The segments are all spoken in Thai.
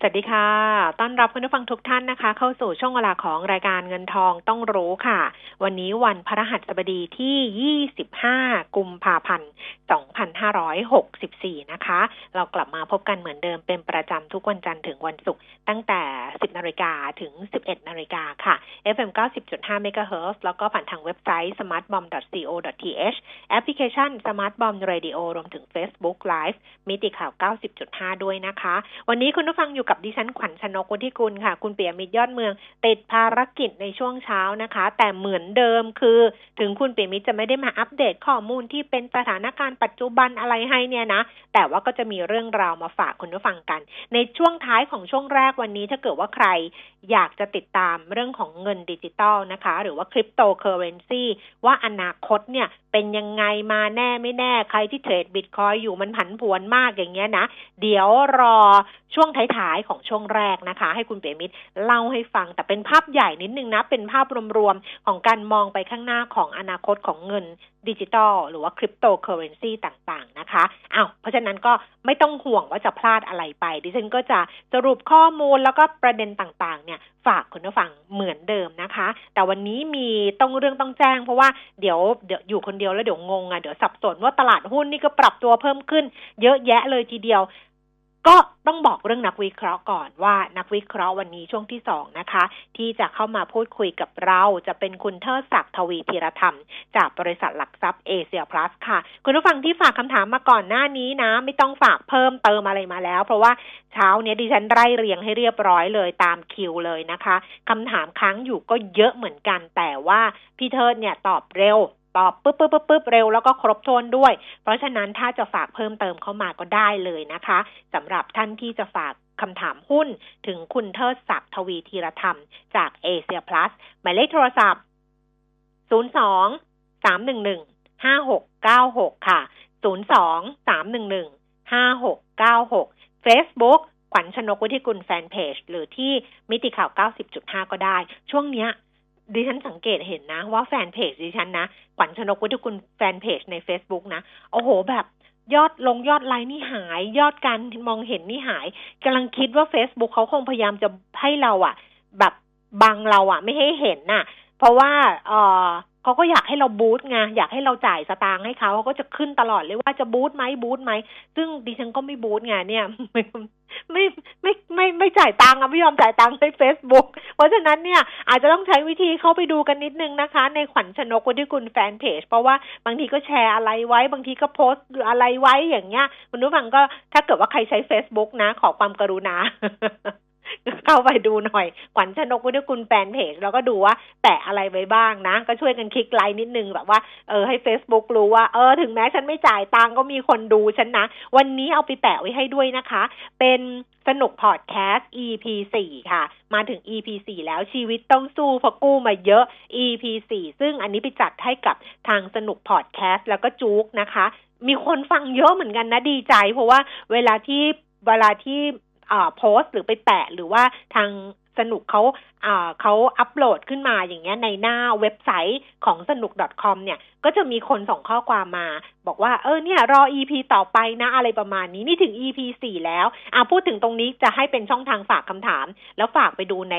สวัสดีค่ะ ต้อนรับคุณผู้ฟังทุกท่านนะคะ เข้าสู่ช่วงเวลาของรายการเงินทองต้องรู้ค่ะ วันนี้วันพระรหัสบดีที่ 25 กุมภาพันธ์ 2564 นะคะ เรากลับมาพบกันเหมือนเดิมเป็นประจำทุกวันจันทร์ถึงวันศุกร์ตั้งแต่ 10 นาฬิกาถึง 11 นาฬิกาค่ะ FM 90.5 MHz แล้วก็ผ่านทางเว็บไซต์ smartbomb.co.th แอปพลิเคชัน smartbomb radio รวมถึง Facebook Live มิติข่าว 90.5 ด้วยนะคะ วันนี้คุณผู้ฟังอยู่กับดิฉันขวัญชนกุลที่กุลค่ะ คุณเปียมิตรยอดเมือง ติดภารกิจในช่วงเช้านะคะ แต่เหมือนเดิมคือ ถึงคุณเปียมิตรจะไม่ได้มาอัปเดตข้อมูลที่เป็นสถานการณ์ปัจจุบันอะไรให้เนี่ยนะ แต่ว่าก็จะมีเรื่องราวมาฝากคุณผู้ฟังกัน ในช่วงท้ายของช่วงแรกวันนี้ถ้าเกิดว่าใคร อยากจะติดตามเรื่องของเงินดิจิตอลนะคะ หรือว่าคริปโตเคอเรนซีว่าอนาคตเนี่ยเป็นยังไงมาแน่ไม่แน่ใครที่ trade บิตคอยน์อยู่มันผันผวนมากอย่างเงี้ยนะ เดี๋ยวรอช่วงท้ายๆของช่วงแรกนะคะ ให้คุณเปรมิตรเล่าให้ฟัง แต่เป็นภาพใหญ่นิดนึงนะ เป็นภาพรวมๆของการมองไปข้างหน้าของอนาคตของเงิน ดิจิตอลหรือว่าคริปโตเคอเรนซีต่างๆนะคะอา้าวเพราะฉะนั้นก็ไม่ต้องห่วงว่าจะพลาดอะไรไป ดิฉันก็จะสรุปข้อมูลแล้วก็ประเด็นต่างๆ เนี่ยฝากคุณผู้ฟังเหมือนเดิมนะคะ แต่วันนี้มีต้องเรื่องต้องแจ้ง เพราะว่าเดี๋ยวเดี๋ยวอยู่คนเดียวแล้วเดี๋ยวงงอะเดี๋ยวสับสนว่าตลาดหุ้นนี่ก็ปรับตัวเพิ่มขึ้น เยอะแยะเลยทีเดียว ก็ต้องบอกเรื่องนักวิเคราะห์ก่อนว่านักวิเคราะห์วันนี้ช่วงที่สองนะคะ ที่จะเข้ามาพูดคุยกับเราจะเป็นคุณเทิดศักดิ์ทวีธีรธรรม จากบริษัทหลักทรัพย์เอเชียพลัสค่ะ คุณผู้ฟังที่ฝากคำถามมาก่อนหน้านี้นะ ไม่ต้องฝากเพิ่มเติมอะไรมาแล้ว เพราะว่าเช้าเนี้ยดิฉันไล่เรียงให้เรียบร้อยเลยตามคิวเลยนะคะคำถามค้างอยู่ก็เยอะเหมือนกันแต่ว่าพี่เทิดเนี่ยตอบเร็ว ตอบปึ๊บปึ๊บปึ๊บปึ๊บเร็วแล้วก็ครบถ้วนด้วย เพราะฉะนั้นถ้าจะฝากเพิ่มเติมเข้ามาก็ได้เลยนะคะสำหรับท่านที่จะฝากคำถามหุ้นถึงคุณเทิดศักดิ์ทวีธีรธรรม จากเอเชียพลัสหมายเลขโทรศัพท์ 02 311 5696 ค่ะ 02 311 5696 Facebook ขวัญชนกวิทิกุลแฟนเพจ หรือที่มิติข่าว 90.5 ก็ได้ ช่วงเนี้ย ดิฉันสังเกตเห็นนะ ว่าแฟนเพจดิฉันนะขวัญชนกวุฒิคุณแฟนเพจใน Facebook นะ โอ้โหแบบยอดลงยอดไลน์นี่หาย ยอดการมองเห็นนี่หายกำลังคิดว่า Facebook เขาคงพยายามจะให้เราอะแบบบังเราอะไม่ให้เห็นน่ะ เพราะว่าเออ เขาก็อยากให้เราบูตไงอยากให้เราจ่ายสตางค์ให้เขาเขาก็จะขึ้นตลอดเลยว่าจะบูตไหมบูตไหมซึ่งดิฉันก็ไม่บูตไงเนี่ยไม่ไม่ไม่ไม่ไม่จ่ายตังค์อะไม่ยอมจ่ายตังค์ใน Facebook เพราะฉะนั้นเนี่ยอาจจะต้องใช้วิธีเข้าไปดูกันนิดนึงนะคะ ในขวัญชนกวันที่คุณแฟนเพจ เพราะว่าบางทีก็แชร์อะไรไว้ บางทีก็โพสต์อะไรไว้อย่างเงี้ยคุณผู้ฟังก็ถ้าเกิดว่าใครใช้ Facebook นะ ขอความกรุณา เข้าไปดูหน่อยขวัญชนกวุฒิคุณแฟนเพจแล้วก็ดูว่าแตะอะไรไว้บ้างนะ ก็ช่วยกันคลิกไลค์นิดนึงแบบว่าเออให้ Facebook รู้ว่าเออถึงแม้ฉันไม่จ่ายตังก็มีคนดูฉันนะ วันนี้เอาไปแปะไว้ให้ด้วยนะคะ เป็นสนุกพอดแคสต์ EP 4ค่ะ มาถึง EP 4แล้วชีวิตต้องสู้เพราะกู้มาเยอะ EP 4ซึ่งอันนี้ไปจัดให้กับทางสนุกพอดแคสต์แล้วก็จุกนะคะ มีคนฟังเยอะเหมือนกันนะดีใจ เพราะว่าเวลาที่เวลาที่ โพสต์หรือไปแปะหรือว่าทางสนุกเขาเขาอัปโหลดขึ้นมาอย่างเงี้ยในหน้าเว็บไซต์ของสนุก .com เนี่ย ก็จะมีคนส่งข้อความมา บอกว่า เออเนี่ย รอ EP ต่อไปนะอะไรประมาณนี้ นี่ถึง EP สี่แล้วอ่าพูดถึงตรงนี้จะให้เป็นช่องทางฝากคำถาม แล้วฝากไปดูใน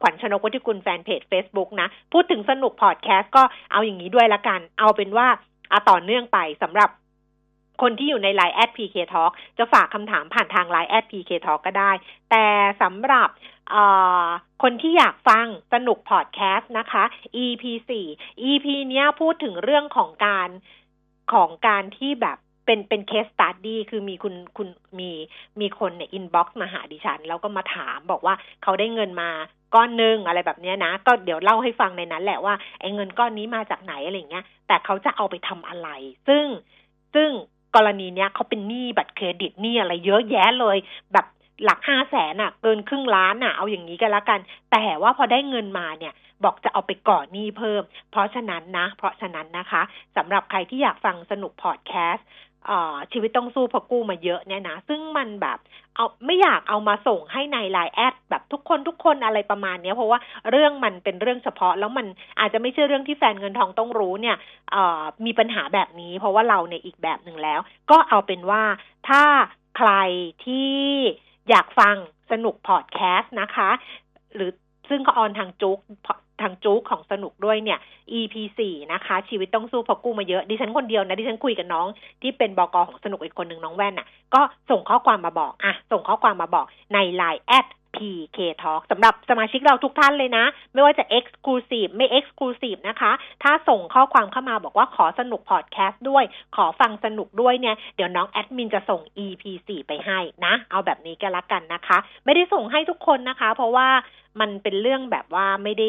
ขวัญชนกวัติกุลแฟนเพจ Facebook นะ พูดถึงสนุกพอดแคสต์ก็เอาอย่างนี้ด้วยละกัน เอาเป็นว่าอาต่อเนื่องไปสำหรับ คนที่อยู่ใน Line แอด PK Talk จะฝากคำถามผ่านทาง Line แอด PK Talk ก็ได้ แต่สำหรับคนที่อยากฟังสนุกพอดแคสต์นะคะ EP 4 EP เนี้ยพูดถึงเรื่องของการของการที่แบบเป็นเป็น case study คือมีคุณคุณมีมีคนเนี่ย inbox มาหาดิฉัน แล้วก็มาถามบอกว่าเขาได้เงินมาก้อนหนึ่งอะไรแบบเนี้ยนะ ก็เดี๋ยวเล่าให้ฟังในนั้นแหละว่าไอ้เงินก้อนนี้มาจากไหนอะไรเงี้ย แต่เขาจะเอาไปทำอะไร ซึ่งซึ่ง กรณีเนี้ยเขาเป็นหนี้บัตรเครดิตหนี้อะไรเยอะแยะเลย แบบหลักห้าแสนอะ เกินครึ่งล้านอะ เอาอย่างนี้กันละกัน แต่ว่าพอได้เงินมาเนี่ย บอกจะเอาไปก่อหนี้เพิ่ม เพราะฉะนั้นนะ เพราะฉะนั้นนะคะสำหรับใครที่อยากฟังสนุกพอดแคสต์ ชีวิตต้องสู้พอกู้มาเยอะเนี่ยนะ ซึ่งมันแบบเอาไม่อยากเอามาส่งให้ในไลน์แอดแบบทุกคนทุกคนอะไรประมาณนี้เพราะว่าเรื่องมันเป็นเรื่องเฉพาะ แล้วมันอาจจะไม่ใช่เรื่องที่แฟนเงินทองต้องรู้เนี่ยมีปัญหาแบบนี้ เพราะว่าเราเนี่ยอีกแบบหนึ่งแล้ว ก็เอาเป็นว่าถ้าใครที่อยากฟังสนุกพอดแคสต์นะคะ หรือซึ่งก็ออนทางจุก ทางจุกของสนุกด้วยเนี่ย EP สี่นะคะ ชีวิตต้องสู้พอกู้มาเยอะ ดิฉันคนเดียวนะดิฉันคุยกับน้อง ที่เป็นบกของสนุกอีกคนหนึ่งน้องแว่นน่ะ ก็ส่งข้อความมาบอกอะส่งข้อความมาบอกใน Line แอด PK Talk สำหรับสมาชิกเราทุกท่านเลยนะ ไม่ว่าจะ Exclusive ไม่ Exclusive นะคะ ถ้าส่งข้อความเข้ามาบอกว่าขอสนุกพอดแคสต์ด้วย ขอฟังสนุกด้วยเนี่ย เดี๋ยวน้องแอดมินจะส่ง EP 4 ไปให้นะ เอาแบบนี้ก็แล้วกันนะคะ ไม่ได้ส่งให้ทุกคนนะคะ เพราะว่า มันเป็นเรื่องแบบว่าไม่ได้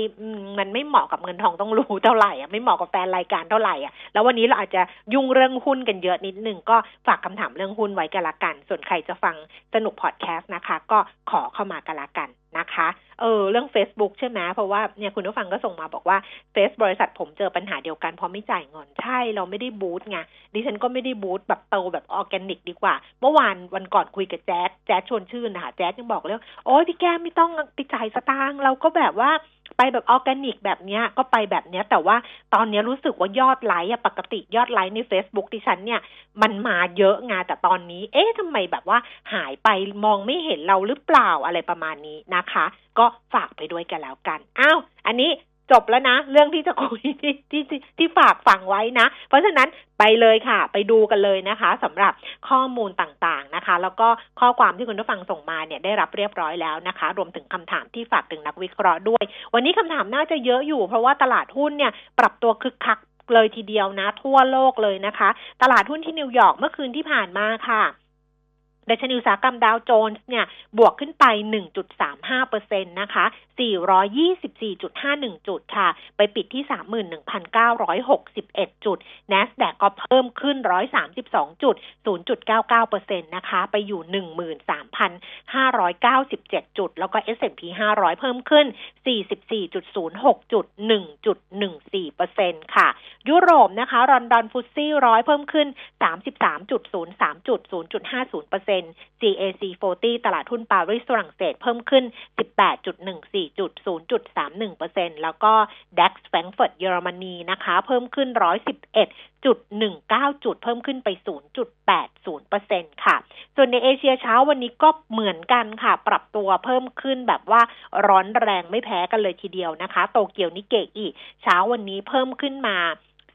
มันไม่เหมาะกับเงินทองต้องรู้เท่าไหร่อะไม่เหมาะกับแฟนรายการเท่าไหร่อะแล้ววันนี้เราอาจจะยุ่งเรื่องหุ้นกันเยอะนิดนึงก็ฝากคำถามเรื่องหุ้นไว้กันละกัน ส่วนใครจะฟังสนุกพอดแคสต์นะคะ ก็ขอเข้ามากันละกันนะคะ เออ เรื่อง Facebook ใช่ไหมเพราะว่าเนี่ยคุณผู้ฟังก็ส่งมาบอกว่าเฟซบริษัทผมเจอปัญหาเดียวกันเพราะไม่จ่ายเงินใช่เราไม่ได้ boost ไงดิฉันก็ไม่ได้ boost แบบโตแบบออร์แกนิกดีกว่า เมื่อวานวันก่อนคุยกับแจ๊ดแจ๊ดชวนชื่นนะคะแจ๊ดยังบอกเลยโอ้ยพี่แก้มไม่ต้องไปจ่ายสตางค์เราก็แบบว่า ไปแบบออร์แกนิกแบบเนี้ยก็ไปแบบเนี้ย แต่ว่าตอนนี้รู้สึกว่ายอดไลค์อะปกติยอดไลค์ใน Facebook ดิฉันเนี่ยมันมาเยอะงาแต่ตอนนี้ เอ๊ะทำไมแบบว่าหายไปมองไม่เห็นเราหรือเปล่าอะไรประมาณนี้นะคะ ก็ฝากไปด้วยกันแล้วกันอ้าวอันนี้ จบแล้วนะ เรื่องที่จะคุยที่ที่ที่ฝากฝังไว้นะ เพราะฉะนั้นไปเลยค่ะ ไปดูกันเลยนะคะสำหรับข้อมูลต่างๆนะคะ แล้วก็ข้อความที่คุณผู้ฟังส่งมาเนี่ยได้รับเรียบร้อยแล้วนะคะ รวมถึงคำถามที่ฝากถึงนักวิเคราะห์ด้วย วันนี้คำถามน่าจะเยอะอยู่ เพราะว่าตลาดหุ้นเนี่ยปรับตัวคึกคักเลยทีเดียวนะ ทั่วโลกเลยนะคะ ตลาดหุ้นที่นิวยอร์กเมื่อคืนที่ผ่านมาค่ะ ดัชนีอุตสาหกรรมดาวโจนส์เนี่ยบวกขึ้นไป 1.35%นะคะ 424.51 จุดค่ะ ไปปิดที่ 31,961 จุด NASDAQ ก็เพิ่มขึ้น 132จุด0.99%นะคะ ไปอยู่ 13,597 จุด แล้วก็ S&P 500 เพิ่มขึ้น 44.06 จุด 1.14%ค่ะ ยุโรปนะคะรอนดอนฟุตซี่ร้อยเพิ่มขึ้น 33.03จุด0.50% CAC 40 ตลาดหุ้นปารีสฝรั่งเศสเพิ่มขึ้น 18.14 จุด 0.31%แล้วก็ DAX แฟรงก์เฟิร์ตเยอรมนีนะคะ เพิ่มขึ้น 111จุด19จุดเพิ่มขึ้นไป0.80%ค่ะ ส่วนในเอเชียเช้าวันนี้ก็เหมือนกันค่ะ ปรับตัวเพิ่มขึ้นแบบว่าร้อนแรงไม่แพ้กันเลยทีเดียวนะคะ โตเกียวนิเกอีเช้าวันนี้เพิ่มขึ้นมา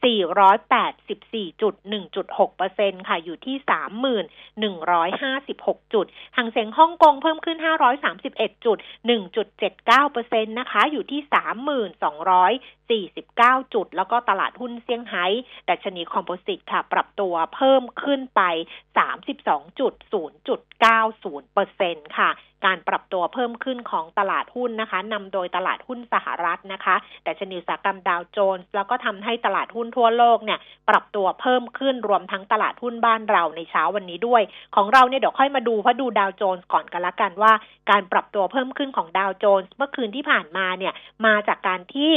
484.1.6%ค่ะ อยู่ที่3156 จุดหางเสียงฮ่องกงเพิ่มขึ้น 531จุด1.79%นะคะ อยู่ที่ 49 จุด แล้วก็ตลาดหุ้นเซี่ยงไฮ้ดัชนีคอมโพสิตค่ะ ปรับตัวเพิ่มขึ้นไป 32.0.90%ค่ะการปรับตัวเพิ่มขึ้นของตลาดหุ้นนะคะนำโดยตลาดหุ้นสหรัฐนะคะแต่ชนีอุตสากรรมดาวโจนส์แล้วก็ทำให้ตลาดหุ้นทั่วโลกเนี่ย ปรับตัวเพิ่มขึ้นรวมทั้งตลาดหุ้นบ้านเราในเช้าวันนี้ด้วย ของเราเนี่ยเดี๋ยวค่อยมาดูเพราะดูดาวโจนส์ก่อนกันละกันว่า การปรับตัวเพิ่มขึ้นของดาวโจนส์เมื่อคืนที่ผ่านมาเนี่ยมาจากการที่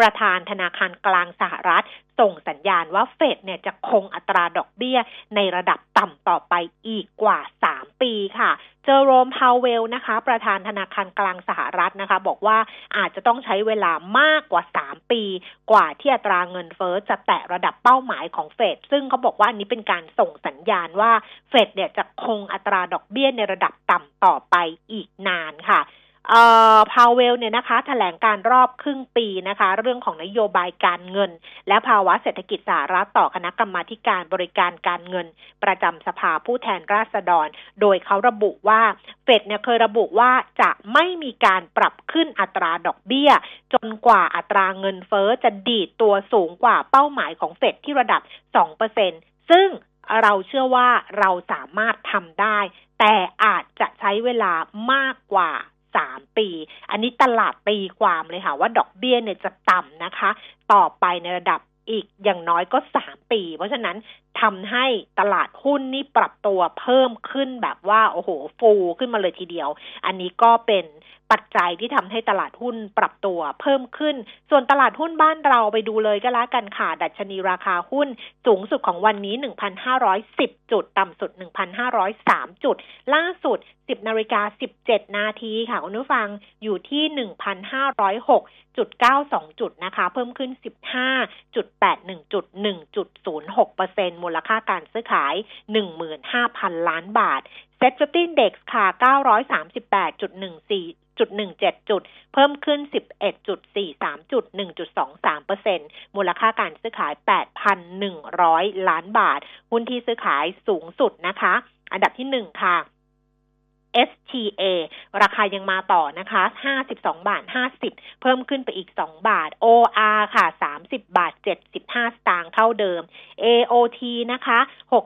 ประธานธนาคารกลางสหรัฐ ส่งสัญญาณว่าเฟดเนี่ยจะคงอัตราดอกเบี้ยในระดับต่ำต่อไปอีกกว่า 3 ปีค่ะเจอโรมพาวเวลนะคะ ประธานธนาคารกลางสหรัฐนะคะ บอกว่าอาจจะต้องใช้เวลามากกว่า 3 ปี กว่าที่อัตราเงินเฟอ้อจะแตะระดับเป้าหมายของเฟดซึ่งเขาบอกว่าอันนี้เป็นการส่งสัญญาณว่าเฟดเนี่ยจะคงอัตราดอกเบี้ยในระดับต่ำต่อไปอีกนานค่ะ เอ่อพาวเวลเนี่ยนะคะถแถลงการรอบครึ่งปีนะคะ เรื่องของนโยบายการเงิน และภาวะเศรษฐกิจสหรัฐต่อคณะกรรมาการบริการการเงิน ประจำสภาผู้แทนราษฎร โดยเขาระบุว่าเฟดเนี่ยเคยระบุว่าจะไม่มีการปรับขึ้นอัตราดอกเบี้ย จนกว่าอัตราเงินเฟอ้อจะดีดตัวสูงกว่าเป้าหมายของเฟดที่ระดับ 2%ซึ่งเราเชื่อว่าเราสามารถทำได้ แต่อาจจะใช้เวลามากกว่า สามปี อันนี้ตลาดตีความเลยค่ะ ว่าดอกเบี้ยเนี่ยจะต่ำนะคะ ต่อไปในระดับอีกอย่างน้อยก็สามปี เพราะฉะนั้นทำให้ตลาดหุ้นนี่ปรับตัวเพิ่มขึ้นแบบว่า โอ้โห ฟูขึ้นมาเลยทีเดียว อันนี้ก็เป็น ปัจจัยที่ทำให้ตลาดหุ้นปรับตัวเพิ่มขึ้น ส่วนตลาดหุ้นบ้านเราไปดูเลยก็แล้วกันค่ะ ดัชนีราคาหุ้นสูงสุดของวันนี้ 1,510 จุด ต่ำสุด 1,503 จุด ล่าสุด 10นาฬิกา17 นาทีค่ะ คุณผู้ฟังอยู่ที่ 1,506จุด92 จุดนะคะ เพิ่มขึ้น 15.81 จุด 1.06เปอร์เซ็นมูลค่าการซื้อขาย 15,000 ล้านบาท เซ็ตฟิฟตี้เด็กค่ะ 938.14จุด17 จุด เพิ่มขึ้น 11.43 จุด 1.23เปอร์เซ็นต์มูลค่าการซื้อขาย 8,100 ล้านบาท หุ้นที่ซื้อขายสูงสุดนะคะ อันดับที่1ค่ะ STA ราคายังมาต่อนะคะ 52 บาท 50 เพิ่มขึ้นไปอีก 2 บาท OR ค่ะ 30 บาท 75 สตางค์เท่าเดิม AOT นะคะ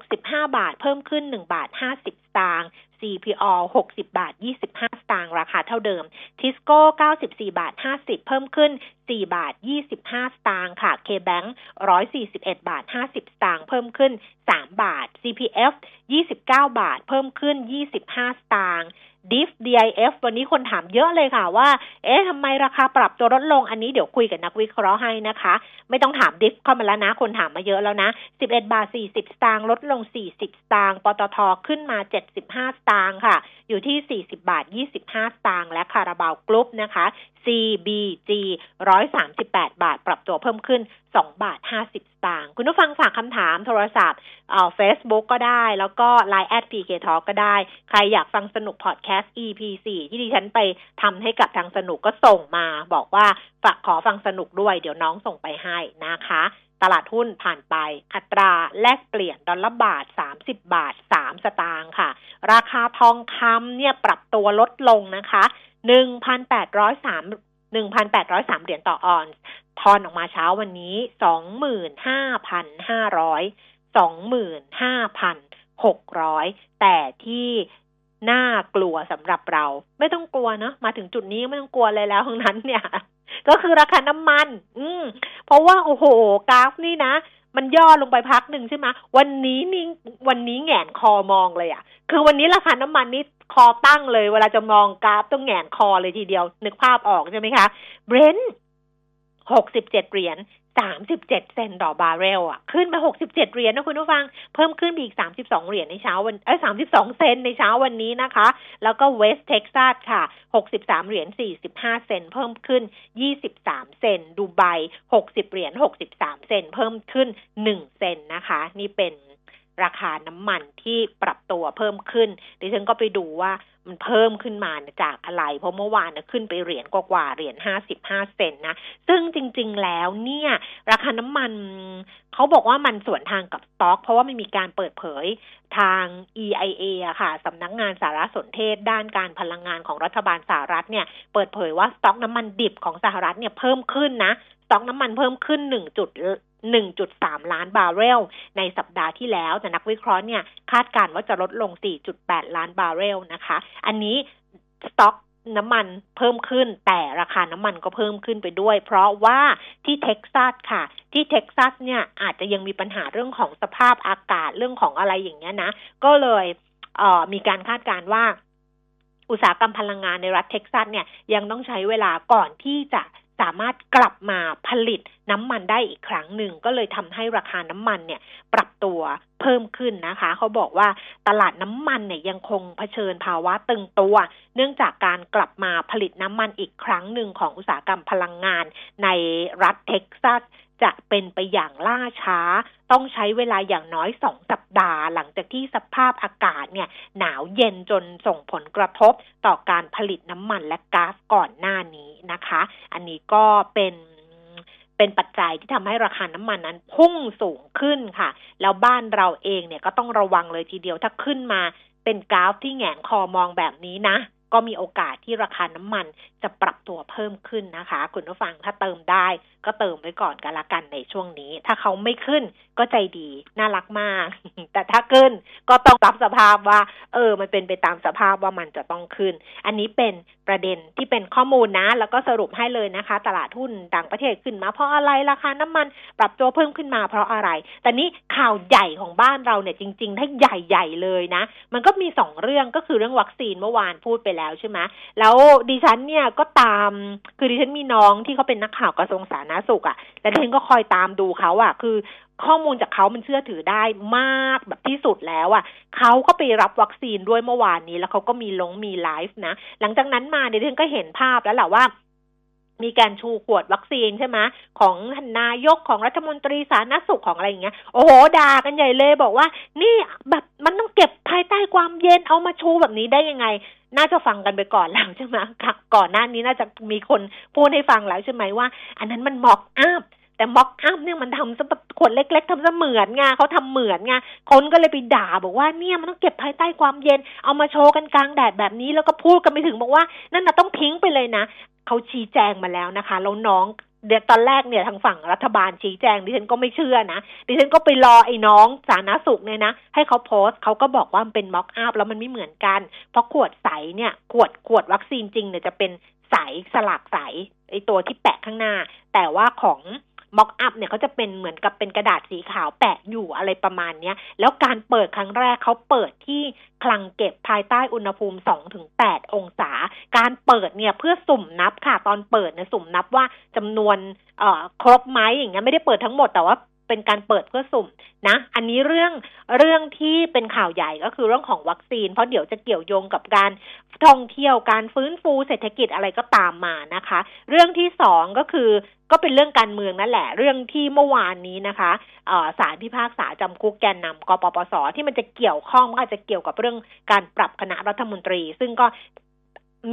65 บาท เพิ่มขึ้น 1 บาท 50 ตางค์ CPO 60 บาท 25 สตางค์ราคาเท่าเดิม Tisco 94 บาท 50 เพิ่มขึ้น 4 บาท 25 สตางค์ค่ะ KBank 141 บาท 50 สตางค์เพิ่มขึ้น 3 บาท CPF 29 บาท เพิ่มขึ้น 25 สตางค์ ดิฟ DIF วันนี้คนถามเยอะเลยค่ะว่า เอ๊ะทำไมราคาปรับตัวลดลงอันนี้เดี๋ยวคุยกับนักวิเคราะห์ให้นะคะ ไม่ต้องถามดิฟเข้ามาแล้วนะ คนถามมาเยอะแล้วนะ 11 บาท 40 สตางค์ลดลง 40 สตางค์ปตทขึ้นมา 75 สตางค์ค่ะ อยู่ที่ 40 บาท 25 สตางค์และคาราบาวกรุ๊ปนะคะ CBG 138 บาท ปรับตัวเพิ่มขึ้น 2 บาท 50 สตางค์คุณผู้ฟังฝากคำถามโทรศัพท์เอ่อ Facebook ก็ได้ แล้วก็ Line แอด PK Talk ก็ได้ ใครอยากฟังสนุกพอดแคสต์ EP 4ที่ดิฉันไปทำให้กับทางสนุกก็ส่งมาบอกว่าฝากขอฟังสนุกด้วยเดี๋ยวน้องส่งไปให้นะคะ ตลาดหุ้นผ่านไป อัตราแลกเปลี่ยนดอลลาร์บาท 30 บาท 3 สตางค์ค่ะ ราคาทองคำเนี่ยปรับตัวลดลงนะคะหนึ่งพันแปดร้อยสาม หนึ่งพันแปดร้อยสามเหรียญต่อออนซ์ทอนออกมาเช้าวันนี้สองหมื่นห้าพันห้าร้อยสองหมื่นห้าพันหกร้อยแต่ที่น่ากลัวสำหรับเรา ไม่ต้องกลัวเนาะมาถึงจุดนี้ไม่ต้องกลัวเลยแล้วทั้งนั้นเนี่ย ก็คือราคาน้ำมัน อืม เพราะว่าโอ้โหกราฟนี่นะมันย่อลงไปพักหนึ่งใช่ไหมวันนี้นี่วันนี้แหงนคอมองเลยอะค่ะ คือวันนี้ราคาน้ำมันนี่ คอตั้งเลย เวลาจะมองกราฟต้องแหงนคอเลยทีเดียว นึกภาพออกใช่ไหมคะเบรนท์หกสิบเจ็ดเหรียญสามสิบเจ็ดเซนต์ต่อบาร์เรลอะ ขึ้นมาหกสิบเจ็ดเหรียญนะคุณผู้ฟัง เพิ่มขึ้นอีกสามสิบสองเหรียญในเช้าวันเอ้สามสิบสองเซนต์ในเช้าวันนี้นะคะ แล้วก็เวสเท็กซัสค่ะหกสิบสามเหรียญสี่สิบห้าเซนต์เพิ่มขึ้นยี่สิบสามเซนต์ดูไบหกสิบเหรียญหกสิบสามเซนต์เพิ่มขึ้นหนึ่งเซนต์นะคะ นี่เป็น ราคาน้ำมันที่ปรับตัวเพิ่มขึ้น ดิฉันก็ไปดูว่ามันเพิ่มขึ้นมาจากอะไร เพราะเมื่อวานนะขึ้นไปเหรียญกว่าๆเหรียญห้าสิบห้าเซนต์นะ ซึ่งจริง ๆ แล้วเนี่ย ราคาน้ำมันเขาบอกว่ามันสวนทางกับสต็อก เพราะว่าไม่มีการเปิดเผยทาง EIA ค่ะสำนักงานสารสนเทศ ด้านการพลังงานของรัฐบาลสหรัฐเนี่ย เปิดเผยว่าสต็อกน้ำมันดิบของสหรัฐเนี่ยเพิ่มขึ้นนะ สต็อกน้ำมันเพิ่มขึ้นหนึ่งจุด1.3 ล้านบาร์เรล ในสัปดาห์ที่แล้วแต่นักวิเคราะห์เนี่ยคาดการณ์ว่าจะลดลง 4.8 ล้านบาร์เรลนะคะ อันนี้สต็อกน้ำมันเพิ่มขึ้น แต่ราคาน้ำมันก็เพิ่มขึ้นไปด้วย เพราะว่าที่เท็กซัสค่ะ ที่เท็กซัสเนี่ยอาจจะยังมีปัญหาเรื่องของสภาพอากาศเรื่องของอะไรอย่างเงี้ยนะ ก็เลยเออมีการคาดการณ์ว่า อุตสาหกรรมพลังงานในรัฐเท็กซัสเนี่ยยังต้องใช้เวลาก่อนที่จะ สามารถกลับมาผลิตน้ำมันได้อีกครั้งหนึ่ง ก็เลยทำให้ราคาน้ำมันเนี่ยปรับตัวเพิ่มขึ้นนะคะ เขาบอกว่าตลาดน้ำมันเนี่ยยังคงเผชิญภาวะตึงตัว เนื่องจากการกลับมาผลิตน้ำมันอีกครั้งหนึ่งของอุตสาหกรรมพลังงาน ในรัฐเท็กซัสจะเป็นไปอย่างล่าช้า ต้องใช้เวลาอย่างน้อยสองสัปดาห์ หลังจากที่สภาพอากาศเนี่ยหนาวเย็นจนส่งผลกระทบต่อการผลิตน้ำมันและก๊าซก่อนหน้านี้ นะคะ อันนี้ก็เป็นเป็นปัจจัยที่ทำให้ราคาน้ำมันนั้นพุ่งสูงขึ้นค่ะ แล้วบ้านเราเองเนี่ยก็ต้องระวังเลยทีเดียวถ้าขึ้นมาเป็นกราฟที่แงนคอมองแบบนี้นะ ก็มีโอกาสที่ราคาน้ำมันจะปรับตัวเพิ่มขึ้นนะคะ คุณผู้ฟังถ้าเติมได้ ก็เติมไว้ก่อนกันละกันในช่วงนี้ ถ้าเขาไม่ขึ้นก็ใจดี น่ารักมาก แต่ถ้าขึ้นก็ต้องรับสภาพว่า เออ มันเป็นไปตามสภาพว่ามันจะต้องขึ้น อันนี้เป็นประเด็นที่เป็นข้อมูลนะ แล้วก็สรุปให้เลยนะคะ ตลาดหุ้นต่างประเทศขึ้นมา เพราะอะไรราคาน้ำมันปรับตัวเพิ่มขึ้นมาเพราะอะไร แต่นี้ข่าวใหญ่ของบ้านเราเนี่ยจริงๆ ถ้าใหญ่ๆเลยนะ มันก็มีสองเรื่องก็คือเรื่องวัคซีนเมื่อวานพูดไปแล้วแล้วใช่ไหมแล้วดิฉันเนี่ยก็ตาม คือดิฉันมีน้องที่เขาเป็นนักข่าวกระทรวงสาธารณสุขอะ่ะ และดิฉันก็คอยตามดูเขาอะ่ะ คือ ข้อมูลจากเขามันเชื่อถือได้มากแบบที่สุดแล้วอะ่ะเขาก็ไปรับวัคซีนด้วยเมื่อวานนี้ แล้วเขาก็มีลงมีไลฟ์นะ หลังจากนั้นมาเนี่ยดิฉันก็เห็นภาพแล้วแหละว่า มีการชูขวดวัคซีนใช่ไหมของนายกของรัฐมนตรีสาธารณสุขของอะไรอย่างเงี้ยโอ้โหด่ากันใหญ่เลยบอกว่า นี่แบบมันต้องเก็บภายใต้ความเย็นเอามาชูแบบนี้ได้ยังไง น่าจะฟังกันไปก่อนแล้วใช่ไหมก่อนหน้านี้น่าจะมีคนพูดให้ฟังแล้วใช่ไหมว่า อันนั้นมันหมอกอัพ แต่ม็อกอัพเนี่ยมันทำซะแบบขวดเล็ก ๆทำซะเหมือนไงเขาทำเหมือนไงคนก็เลยไปด่าบอกว่าเนี่ยมันต้องเก็บภายใต้ความเย็น เอามาโชว์กันกลางแดดแบบนี้แล้วก็พูดกันไปถึงบอกว่านั่นนะต้องทิ้งไปเลยนะเขาชี้แจงมาแล้วนะคะแล้วน้องเดี๋ยวตอนแรกเนี่ยทางฝั่งรัฐบาลชี้แจงดิฉันก็ไม่เชื่อนะดิฉันก็ไปรอไอ้น้องสาธารณสุขเนี่ยนะ ให้เขาโพสต์เขาก็บอกว่ามันเป็นม็อกอัพแล้วมันไม่เหมือนกัน เพราะขวดใสเนี่ยขวดขวดวัคซีนจริงเนี่ยจะเป็นใสสลักใสไอ้ตัวที่แปะข้างหน้า แต่ว่าของ ม็อกอัพเนี่ยเขาจะเป็นเหมือนกับเป็นกระดาษสีขาวแปะอยู่อะไรประมาณเนี้ย แล้วการเปิดครั้งแรกเขาเปิดที่คลังเก็บภายใต้อุณหภูมิ 2-8ถึงองศา การเปิดเนี่ยเพื่อสุ่มนับค่ะ ตอนเปิดเนี่ยสุ่มนับว่าจำนวนเอ่อครบไหมอย่างเงี้ยไม่ได้เปิดทั้งหมดแต่ว่า เป็นการเปิดเพื่อสุ่มนะ อันนี้เรื่องเรื่องที่เป็นข่าวใหญ่ก็คือเรื่องของวัคซีน เพราะเดี๋ยวจะเกี่ยวโยงกับการท่องเที่ยวการฟื้นฟูเศรษฐกิจอะไรก็ตามมานะคะ เรื่องที่สองก็คือก็เป็นเรื่องการเมืองนั่นแหละ เรื่องที่เมื่อวานนี้นะคะศาลพิพากษาจำคุกแกนนำกปปส ที่มันจะเกี่ยวข้องก็อาจจะเกี่ยวกับเรื่องการปรับคณะรัฐมนตรี ซึ่งก็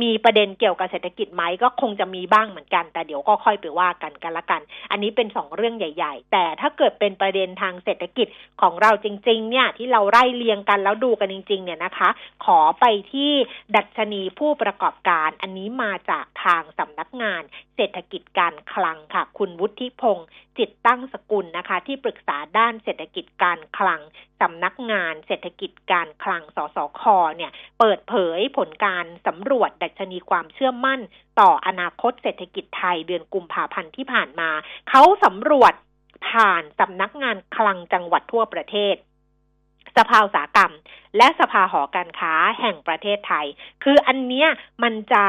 มีประเด็นเกี่ยวกับเศรษฐกิจไหมก็คงจะมีบ้างเหมือนกัน แต่เดี๋ยวก็ค่อยไปว่ากันกันละกัน อันนี้เป็นสองเรื่องใหญ่ ๆ แต่ถ้าเกิดเป็นประเด็นทางเศรษฐกิจของเราจริง ๆ เนี่ย ที่เราไล่เรียงกันแล้วดูกันจริง ๆ เนี่ยนะคะ ขอไปที่ดัชนีผู้ประกอบการ อันนี้มาจากทางสำนักงาน เศรษฐกิจการคลังค่ะ คุณวุฒิพงศ์จิตตั้งสกุลนะคะ ที่ปรึกษาด้านเศรษฐกิจการคลังสำนักงานเศรษฐกิจการคลังสสคเนี่ยเปิดเผยผลการสำรวจดัชนีความเชื่อมั่น ต่ออนาคตเศรษฐกิจไทยเดือนกุมภาพันธ์ที่ผ่านมา เขาสำรวจผ่านสำนักงานคลังจังหวัดทั่วประเทศ สภาอุตสาหกรรม และสภาหอการค้าแห่งประเทศไทย คืออันเนี้ยมันจะ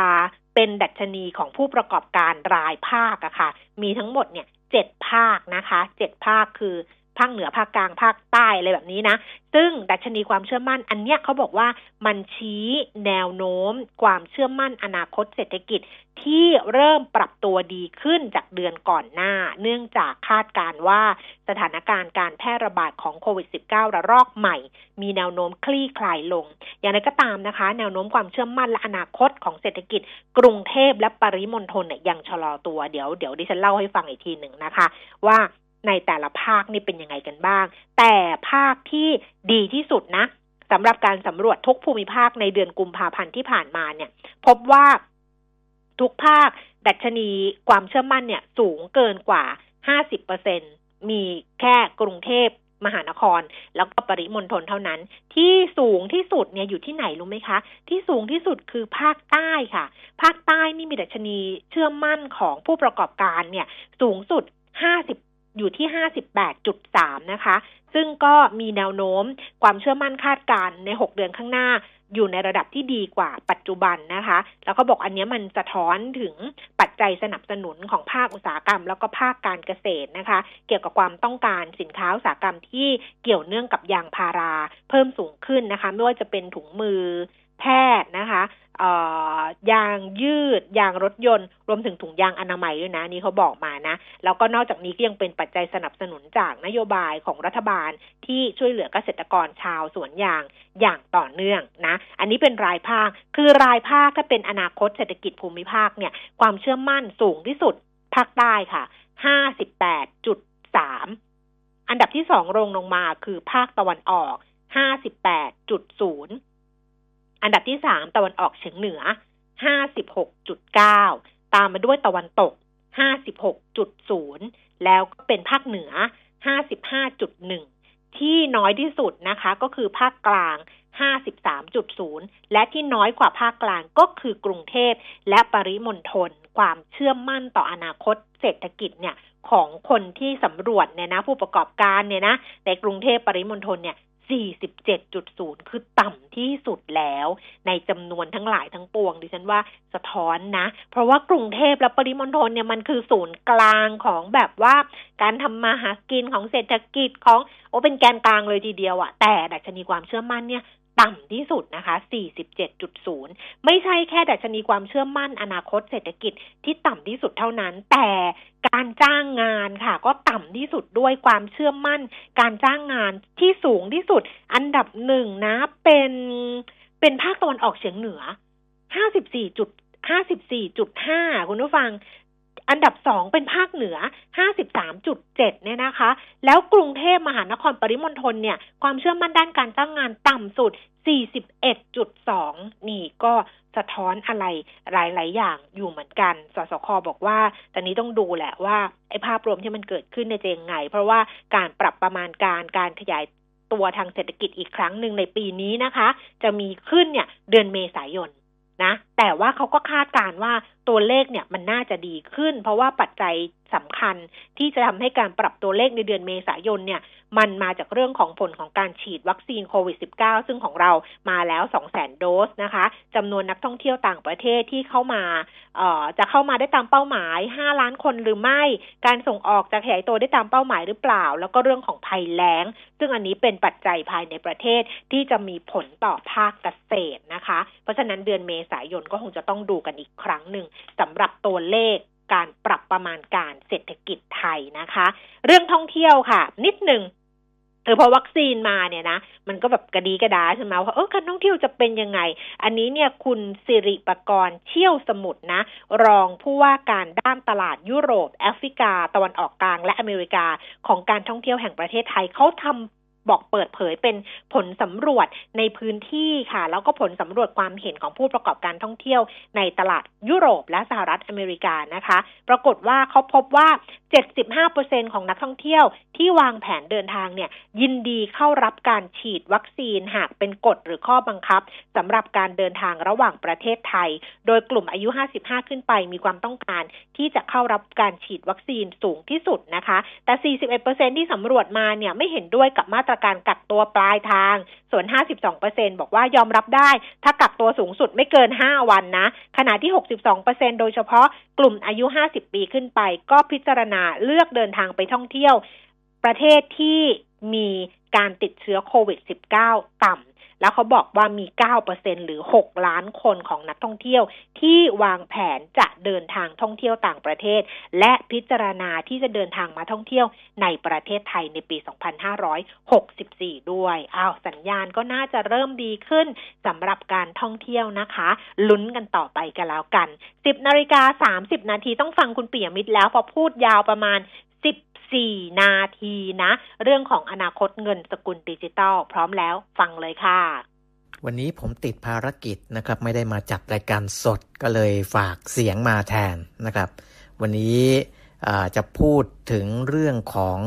เป็นดัชนีของผู้ประกอบการรายภาคอะค่ะ มีทั้งหมดเนี่ย เจ็ดภาคนะคะเจ็ดภาคคือ ภาคเหนือภาคกลางภาคใต้อะไรแบบนี้นะ ซึ่งดัชนีความเชื่อมั่น อันเนี้ยเขาบอกว่ามันชี้แนวโน้ม ความเชื่อมั่นอนาคตเศรษฐกิจที่เริ่มปรับตัวดีขึ้นจากเดือนก่อนหน้า เนื่องจากคาดการว่าสถานการณ์การแพร่ระบาดของโควิด -19 ระลอกใหม่ มีแนวโน้มคลี่คลายลง อย่างไรก็ตามนะคะ แนวโน้มความเชื่อมั่นและอนาคตของเศรษฐกิจ กรุงเทพและปริมณฑลเนี่ยยังชะลอตัวเดี๋ยวเดี๋ยวดิฉันเล่าให้ฟังอีกทีหนึ่งนะคะ ว่า ในแต่ละภาคนี่เป็นยังไงกันบ้าง แต่ภาคที่ดีที่สุดนะสำหรับการสำรวจทุกภูมิภาคในเดือนกุมภาพันธ์ที่ผ่านมาเนี่ย พบว่าทุกภาคดัชนีความเชื่อมั่นเนี่ย สูงเกินกว่า 50เปอร์เซ็นมีแค่กรุงเทพมหานคร แล้วก็ปริมณฑลเท่านั้น ที่สูงที่สุดเนี่ยอยู่ที่ไหนรู้ไหมคะ ที่สูงที่สุดคือภาคใต้ค่ะ ภาคใต้นี่มีดัชนีเชื่อมั่นของผู้ประกอบการเนี่ย สูงสุด 50 อยู่ที่ 58.3 นะคะ ซึ่งก็มีแนวโน้มความเชื่อมั่นคาดการใน 6 เดือนข้างหน้า อยู่ในระดับที่ดีกว่าปัจจุบันนะคะ แล้วก็บอกอันนี้มันสะท้อนถึงปัจจัยสนับสนุนของภาคอุตสาหกรรม แล้วก็ภาคการเกษตรนะคะ เกี่ยวกับความต้องการสินค้าอุตสาหกรรมที่เกี่ยวเนื่องกับยางพารา เพิ่มสูงขึ้นนะคะ ไม่ว่าจะเป็นถุงมือ แพทย์นะคะยางยืด ยางรถยนต์ รวมถึงถุงยางอนามัยด้วยนะ นี่เขาบอกมานะ แล้วก็นอกจากนี้ก็ยังเป็นปัจจัยสนับสนุนจากนโยบายของรัฐบาลที่ช่วยเหลือเกษตรกรชาวสวนยางอย่างต่อเนื่องนะ อันนี้เป็นรายภาค คือรายภาคถ้าเป็นอนาคตเศรษฐกิจภูมิภาคเนี่ย ความเชื่อมั่นสูงที่สุดภาคใต้ค่ะ ห้าสิบแปดจุดสาม อันดับที่สองลงลงมาคือภาคตะวันออก ห้าสิบแปดจุดศูนย์ อันดับที่สามตะวันออกเฉียงเหนือห้าสิบหกจุดเก้าตามมาด้วยตะวันตกห้าสิบหกจุดศูนย์แล้วก็เป็นภาคเหนือห้าสิบห้าจุดหนึ่งที่น้อยที่สุดนะคะ ก็คือภาคกลางห้าสิบสามจุดศูนย์และที่น้อยกว่าภาคกลางก็คือกรุงเทพและปริมณฑลความเชื่อมั่นต่ออนาคตเศรษฐกิจเนี่ยของคนที่สำรวจเนี่ยนะผู้ประกอบการเนี่ยนะในกรุงเทพปริมณฑลเนี่ย 47.0 คือต่ำที่สุดแล้ว ในจำนวนทั้งหลายทั้งปวง ดิฉันว่าสะท้อนนะ เพราะว่ากรุงเทพและปริมณฑลเนี่ยมันคือศูนย์กลางของแบบว่าการทำมาหากินของเศรษฐกิจของโอ้เป็นแกนกลางเลยทีเดียวอะแต่ดัชนีความเชื่อมั่นเนี่ย ต่ำที่สุดนะคะ 47.0 ไม่ใช่แค่ดัชนีความเชื่อมั่นอนาคตเศรษฐกิจที่ต่ำที่สุดเท่านั้น แต่การจ้างงานค่ะ ก็ต่ำที่สุดด้วยความเชื่อมั่น การจ้างงานที่สูงที่สุด อันดับหนึ่งนะ เป็นเป็นภาคตะวันออกเฉียงเหนือ 54.54.5 คุณผู้ฟัง อันดับสองเป็นภาคเหนือ 53.7 เนี่ยนะคะ แล้วกรุงเทพมหานครปริมณฑลเนี่ย ความเชื่อมั่นด้านการจ้างงานต่ำสุด 41.2 นี่ก็สะท้อนอะไรหลาย ๆ อย่างอยู่เหมือนกัน สสคบอกว่าตอนนี้ต้องดูแหละว่าไอ้ภาพรวมที่มันเกิดขึ้นในเจงไง เพราะว่าการปรับประมาณการการขยายตัวทางเศรษฐกิจอีกครั้งหนึ่งในปีนี้นะคะ จะมีขึ้นเนี่ยเดือนเมษายนนะ แต่ว่าเขาก็คาดการว่าตัวเลขเนี่ยมันน่าจะดีขึ้น เพราะว่าปัจจัยสำคัญที่จะทำให้การปรับตัวเลขในเดือนเมษายนเนี่ย มันมาจากเรื่องของผลของการฉีดวัคซีนโควิด -19 ซึ่งของเรามาแล้ว2 0 0 0 0 0โดสนะคะจำนวนนักท่องเที่ยวต่างประเทศที่เข้ามาเอ่อจะเข้ามาได้ตามเป้าหมาย 5 ล้านคนหรือไม่ การส่งออกจะขยายตัวได้ตามเป้าหมายหรือเปล่า แล้วก็เรื่องของภัยแล้ง ซึ่งอันนี้เป็นปัจจัยภายในประเทศที่จะมีผลต่อภาคเกษตรนะคะ เพราะฉะนั้นเดือนเมษายนก็คงจะต้องดูกันอีกครั้งหนึ่งสำหรับตัวเลขการปรับประมาณการเศรษฐกิจไทยนะคะ เรื่องท่องเที่ยวค่ะ นิดหนึ่งเออพอวัคซีนมาเนี่ยนะ มันก็แบบกระดีกระดาใช่ไหมว่าเออการท่องเที่ยวจะเป็นยังไง อันนี้เนี่ยคุณสิริปกรณ์เชี่ยวสมุทรนะ รองผู้ว่าการด้านตลาดยุโรป แอฟริกา ตะวันออกกลางและอเมริกาของการท่องเที่ยวแห่งประเทศไทยเขาทำ บอกเปิดเผยเป็นผลสำรวจในพื้นที่ค่ะ แล้วก็ผลสำรวจความเห็นของผู้ประกอบการท่องเที่ยวในตลาดยุโรปและสหรัฐอเมริกานะคะ ปรากฏว่าเขาพบว่า 75%ของนักท่องเที่ยวที่วางแผนเดินทางเนี่ยยินดีเข้ารับการฉีดวัคซีนหากเป็นกฎหรือข้อบังคับสำหรับการเดินทางระหว่างประเทศไทย โดยกลุ่มอายุ 55 ขึ้นไปมีความต้องการที่จะเข้ารับการฉีดวัคซีนสูงที่สุดนะคะ แต่ 41%ที่สำรวจมาเนี่ยไม่เห็นด้วยกับมาตรการกักตัวปลายทาง ส่วน 52%บอกว่ายอมรับได้ ถ้ากักตัวสูงสุดไม่เกิน 5 วันนะ ขณะที่ 62%โดยเฉพาะกลุ่มอายุ 50 ปีขึ้นไป ก็พิจารณาเลือกเดินทางไปท่องเที่ยว ประเทศที่มีการติดเชื้อโควิด -19 ต่ำ แล้วเขาบอกว่ามี 9%หรือ 6 ล้านคนของนักท่องเที่ยวที่วางแผนจะเดินทางท่องเที่ยวต่างประเทศ และพิจารณาที่จะเดินทางมาท่องเที่ยวในประเทศไทยในปี 2564 ด้วย อ้าว สัญญาณก็น่าจะเริ่มดีขึ้นสำหรับการท่องเที่ยวนะคะ ลุ้นกันต่อไปกันแล้วกัน 10นาฬิกา30 นาทีต้องฟังคุณเปียมิตรแล้วพอพูดยาวประมาณ 4 นาทีนะ เรื่องของอนาคตเงินสกุลดิจิตอลพร้อมแล้วฟังเลยค่ะ วันนี้ผมติดภารกิจนะครับ ไม่ได้มาจัดรายการสดก็เลยฝากเสียงมาแทนนะครับ วันนี้จะพูดถึงเรื่องของ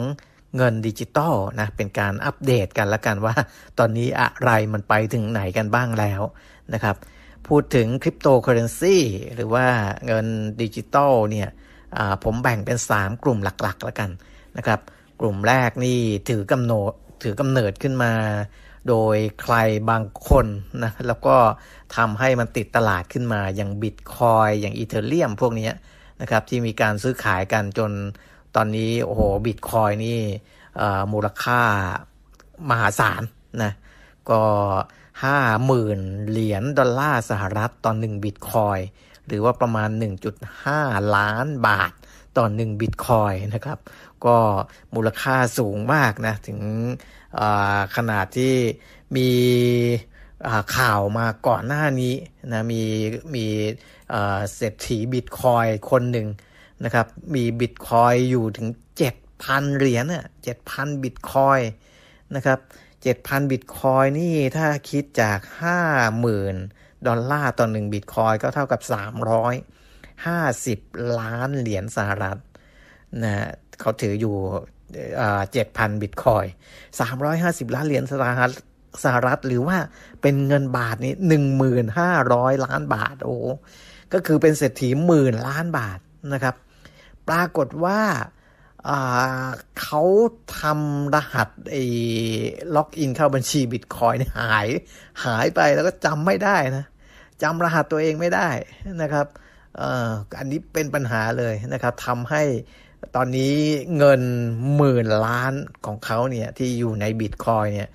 เงินดิจิตอลนะเป็นการอัปเดตกันละกันว่า ตอนนี้อะไรมันไปถึงไหนกันบ้างแล้วนะครับพูดถึงคริปโตเคอเรนซีหรือว่าเงินดิจิตอลเนี่ยผมแบ่งเป็น 3 กลุ่มหลักๆแล้วกัน นะครับ กลุ่มแรกนี่ถือกำเนิดถือกำเนิดขึ้นมา โดยใครบางคนนะแล้วก็ทำให้มันติดตลาดขึ้นมาอย่างบิตคอยอย่างอีเทเรียมพวกนี้นะครับที่มีการซื้อขายกันจนตอนนี้โอ้โหบิตคอยนี่มูลค่ามหาศาลนะก็ห้าหมื่นเหรียญดอลลาร์สหรัฐตอนหนึ่งบิตคอยหรือว่าประมาณ 1.5 ล้านบาทต่อหนึ่งบิตคอยนะครับ ก็มูลค่าสูงมากนะ ถึงขนาดที่มีข่าวมาก่อนหน้านี้นะมีมีเศรษฐีบิตคอยคนหนึ่งนะครับ มีบิตคอยอยู่ถึง 7,000 เหรียญน่ะ7,000 บิตคอยนะครับ 7,000 บิตคอยนี่ถ้าคิดจาก 50,000 ดอลลาร์ต่อ1บิตคอยก็เท่ากับ 350 ล้านเหรียญสหรัฐนะ เขาถืออยู่เจ็ดพันบิตคอยน์สามร้อยห้าสิบล้านเหรียญสหรัฐสหรัฐหรือว่าเป็นเงินบาทนี่หนึ่งหมื่นห้าร้อยล้านบาท โอ้ก็คือเป็นเศรษฐีหมื่นล้านบาทนะครับ ปรากฏว่าเขาทำรหัสไอ้ login เข้าบัญชีบิตคอยน์หาย หายไปแล้วก็จำไม่ได้นะจำรหัสตัวเองไม่ได้นะครับอันนี้เป็นปัญหาเลยนะครับทำให้ ตอนนี้เงินหมื่นล้านของเขาเนี่ยที่อยู่ในบิตคอยเนี่ย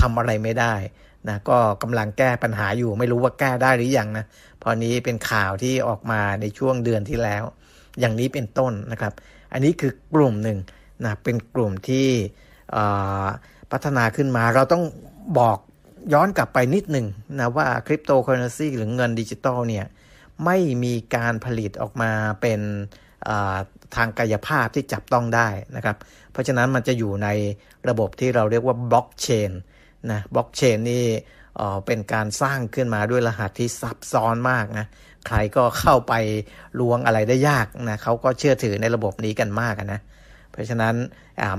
ทำอะไรไม่ได้นะก็กำลังแก้ปัญหาอยู่ไม่รู้ว่าแก้ได้หรืออยังนะพอนี้เป็นข่าวที่ออกมาในช่วงเดือนที่แล้ว อย่างนี้เป็นต้นนะครับ อันนี้คือกลุ่มหนึ่งนะเป็นกลุ่มที่พัฒนาขึ้นมาเราต้องบอกย้อนกลับไปนิดหนึ่งนะว่าคริปโตเคอเรนซีหรือเงินดิจิตอลเนี่ยไม่มีการผลิตออกมาเป็น ทางกายภาพที่จับต้องได้นะครับ เพราะฉะนั้นมันจะอยู่ในระบบที่เราเรียกว่าบล็อกเชนนะบล็อกเชนนี่เป็นการสร้างขึ้นมาด้วยรหัสที่ซับซ้อนมากนะใครก็เข้าไปล้วงอะไรได้ยากนะเขาก็เชื่อถือในระบบนี้กันมากนะเพราะฉะนั้น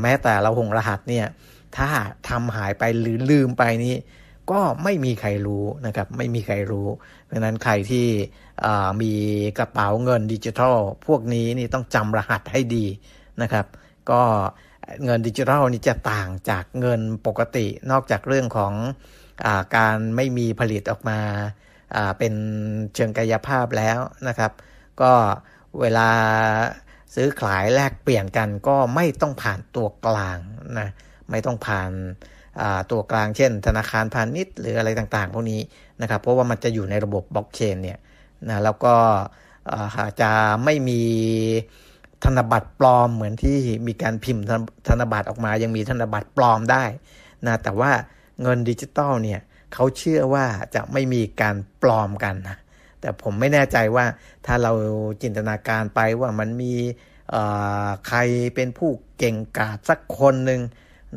แม้แต่เราหงรหัสเนี่ยถ้าทำหายไปหรือลืมไปนี้ก็ไม่มีใครรู้นะครับไม่มีใครรู้ เพราะนั้นใครที่ มีกระเป๋าเงินดิจิทัล พวกนี้นี่ต้องจำรหัสให้ดีนะครับ ก็เงินดิจิทัลนี่จะต่างจากเงินปกติ นอกจากเรื่องของอการไม่มีผลิตออกมาเป็นเชิงกายภาพแล้วนะครับ ก็เวลาซื้อขายแลกเปลี่ยนกันก็ไม่ต้องผ่านตัวกลางนะไม่ต้องผ่านตัวกลางเช่น ธนาคารพาณิชย์หรืออะไรต่างๆ พวกนี้นะครับ เพราะว่ามันจะอยู่ในระบบบล็อกเชนเนี่ย นะแล้วก็จะไม่มีธนบัตรปลอมเหมือนที่มีการพิมพ์ธนบัตรออกมา ยังมีธนบัตรปลอมได้นะแต่ว่าเงินดิจิตอลเนี่ยเขาเชื่อว่าจะไม่มีการปลอมกันนะแต่ผมไม่แน่ใจว่าถ้าเราจินตนาการไปว่ามันมีใครเป็นผู้เก่งกาจสักคนหนึ่ง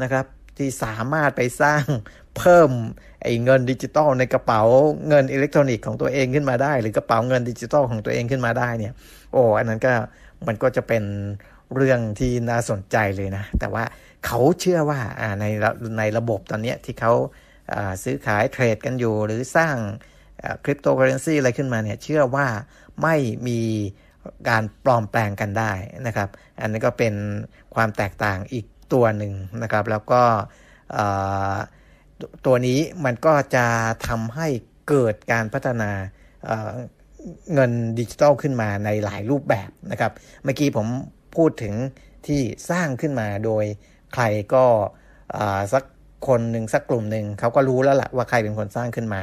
นะครับ ที่สามารถไปสร้างเพิ่มไอ้เงินดิจิตอลในกระเป๋าเงินอิเล็กทรอนิกส์ของตัวเองขึ้นมาได้ หรือกระเป๋าเงินดิจิตอลของตัวเองขึ้นมาได้เนี่ย โอ้อันนั้นก็มันก็จะเป็นเรื่องที่น่าสนใจเลยนะ แต่ว่าเขาเชื่อว่าในในระบบตอนนี้ที่เขาซื้อขายเทรดกันอยู่ หรือสร้างคริปโตเคอเรนซีอะไรขึ้นมาเนี่ยเชื่อว่าไม่มีการปลอมแปลงกันได้นะครับ อันนี้ก็เป็นความแตกต่างอีกตัวหนึ่งนะครับ แล้วก็ ตัวนี้มันก็จะทำให้เกิดการพัฒนาเงินดิจิทัลขึ้นมาในหลายรูปแบบนะครับ เมื่อกี้ผมพูดถึงที่สร้างขึ้นมาโดยใครก็สักคนหนึ่งสักกลุ่มหนึ่งเขาก็รู้แล้วละ่ะว่าใครเป็นคนสร้างขึ้นมา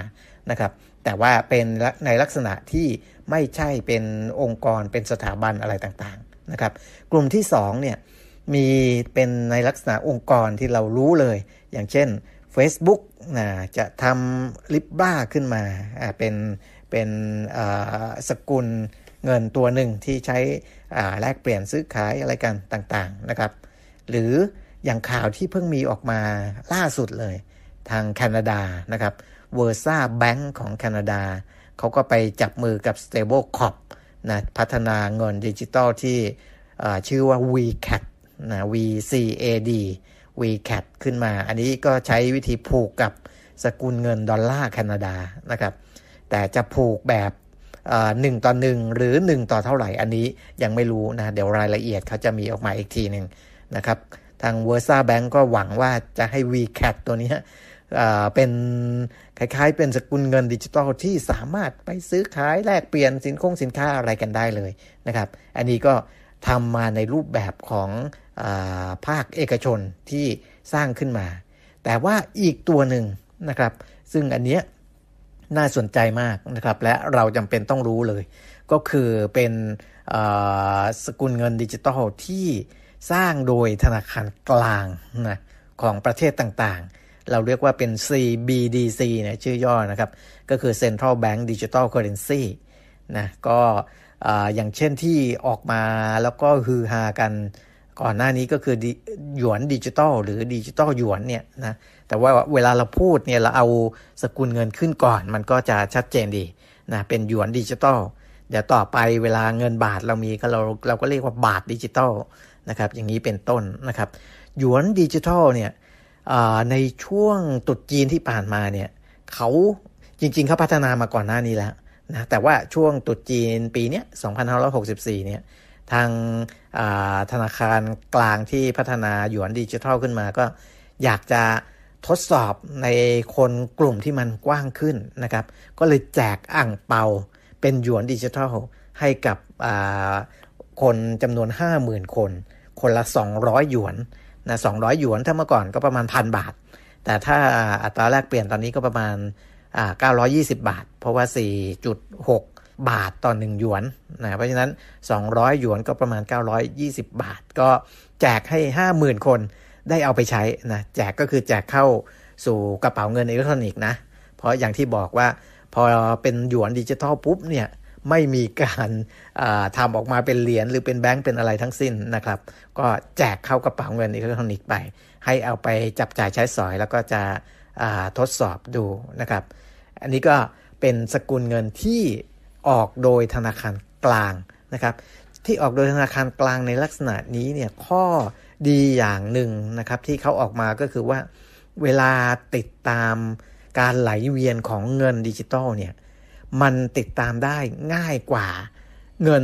นะครับ แต่ว่าเป็นในลักษณะที่ไม่ใช่เป็นองค์กรเป็นสถาบันอะไรต่างๆนะครับ กลุ่มที่2เนี่ยมีเป็นในลักษณะองค์กรที่เรารู้เลย อย่างเช่น Facebook นะจะทำลิบบ้าขึ้นมาเป็นเป็นสกุลเงินตัวหนึ่งที่ใช้แลกเปลี่ยนซื้อขายอะไรกันต่างๆนะครับ หรืออย่างข่าวที่เพิ่งมีออกมาล่าสุดเลย ทางแคนาดานะครับเวอร์ซ่าแบงก์ของแคนาดาเขาก็ไปจับมือกับ Stable Corp นะพัฒนาเงินดิจิตอลที่ชื่อว่า WeCat นะ VCAD VCAT ขึ้นมา อันนี้ก็ใช้วิธีผูกกับสกุลเงินดอลลาร์แคนาดานะครับ แต่จะผูกแบบหนึ่งต่อหนึ่งหรือ 1 ต่อเท่าไหร่อันนี้ยังไม่รู้นะ เดี๋ยวรายละเอียดเขาจะมีออกมาอีกทีหนึ่งนะครับ ทาง v e r s a Bank ก็หวังว่าจะให้ VCAT ตัวนี้เป็นคล้ายๆ เป็นสกุลเงินดิจิทัลที่สามารถไปซื้อขายแลกเปลี่ยนสินคงสินค้าอะไรกันได้เลยนะครับ อันนี้ก็ทำมาในรูปแบบของ ภาคเอกชนที่สร้างขึ้นมา แต่ว่าอีกตัวหนึ่งนะครับ ซึ่งอันเนี้ยน่าสนใจมากนะครับ และเราจำเป็นต้องรู้เลย ก็คือเป็นสกุลเงินดิจิตอลที่สร้างโดยธนาคารกลางนะของประเทศต่างๆ เราเรียกว่าเป็น CBDC นี่ยชื่อย่อนะครับ ก็คือ Central Bank Digital Currency นะก็อย่างเช่นที่ออกมาแล้วก็ฮือฮากัน ก่อนหน้านี้ก็คือหยวนดิจิตอลหรือดิจิตอลหยวนเนี่ยนะแต่ว่าเวลาเราพูดเนี่ยเราเอาสกุลเงินขึ้นก่อน มันก็จะชัดเจนดีนะเป็นหยวนดิจิตอลเดี๋ยวต่อไปเวลาเงินบาทเรามีก็เราเราก็เรียกว่าบาทดิจิตอลนะครับอย่างนี้เป็นต้นนะครับหยวนดิจิตอลเนี่ยในช่วงตรุษจีนที่ผ่านมาเนี่ยเขาจริงๆเขาพัฒนามาก่อนหน้านี้แล้วนะแต่ว่าช่วงตุดจีนปีนี้2564 เนี่ยทาง ธนาคารกลางที่พัฒนาหยวนดิจิทัลขึ้นมาก็อยากจะทดสอบในคนกลุ่มที่มันกว้างขึ้นนะครับ ก็เลยแจกอ่างเปาเป็นหยวนดิจิทัลให้กับคนจำนวน 50,000 คน คนละ 200 หยวนนะ200 หยวนถ้าเมื่อก่อนก็ประมาณพันบาท แต่ถ้าอัตราแลกเปลี่ยนตอนนี้ก็ประมาณ 920 บาท เพราะว่า 4.6 บาทต่อ 1 หยวนนะเพราะฉะนั้น 200 หยวนก็ประมาณ 920 บาท ก็แจกให้ 50,000 คนได้เอาไปใช้นะแจกก็คือแจกเข้าสู่กระเป๋าเงินอิเล็กทรอนิกส์นะ เพราะอย่างที่บอกว่าพอเป็นหยวนดิจิทัลปุ๊บเนี่ยไม่มีการทำออกมาเป็นเหรียญหรือเป็นแบงก์เป็นอะไรทั้งสิ้นนะครับ ก็แจกเข้ากระเป๋าเงินอิเล็กทรอนิกส์ไป ให้เอาไปจับจ่ายใช้สอยแล้วก็จะทดสอบดูนะครับ อันนี้ก็เป็นสกุลเงินที่ ออกโดยธนาคารกลางนะครับที่ออกโดยธนาคารกลางในลักษณะนี้เนี่ยข้อดีอย่างหนึ่งนะครับที่เขาออกมาก็คือว่าเวลาติดตามการไหลเวียนของเงินดิจิตอลเนี่ยมันติดตามได้ง่ายกว่าเงิน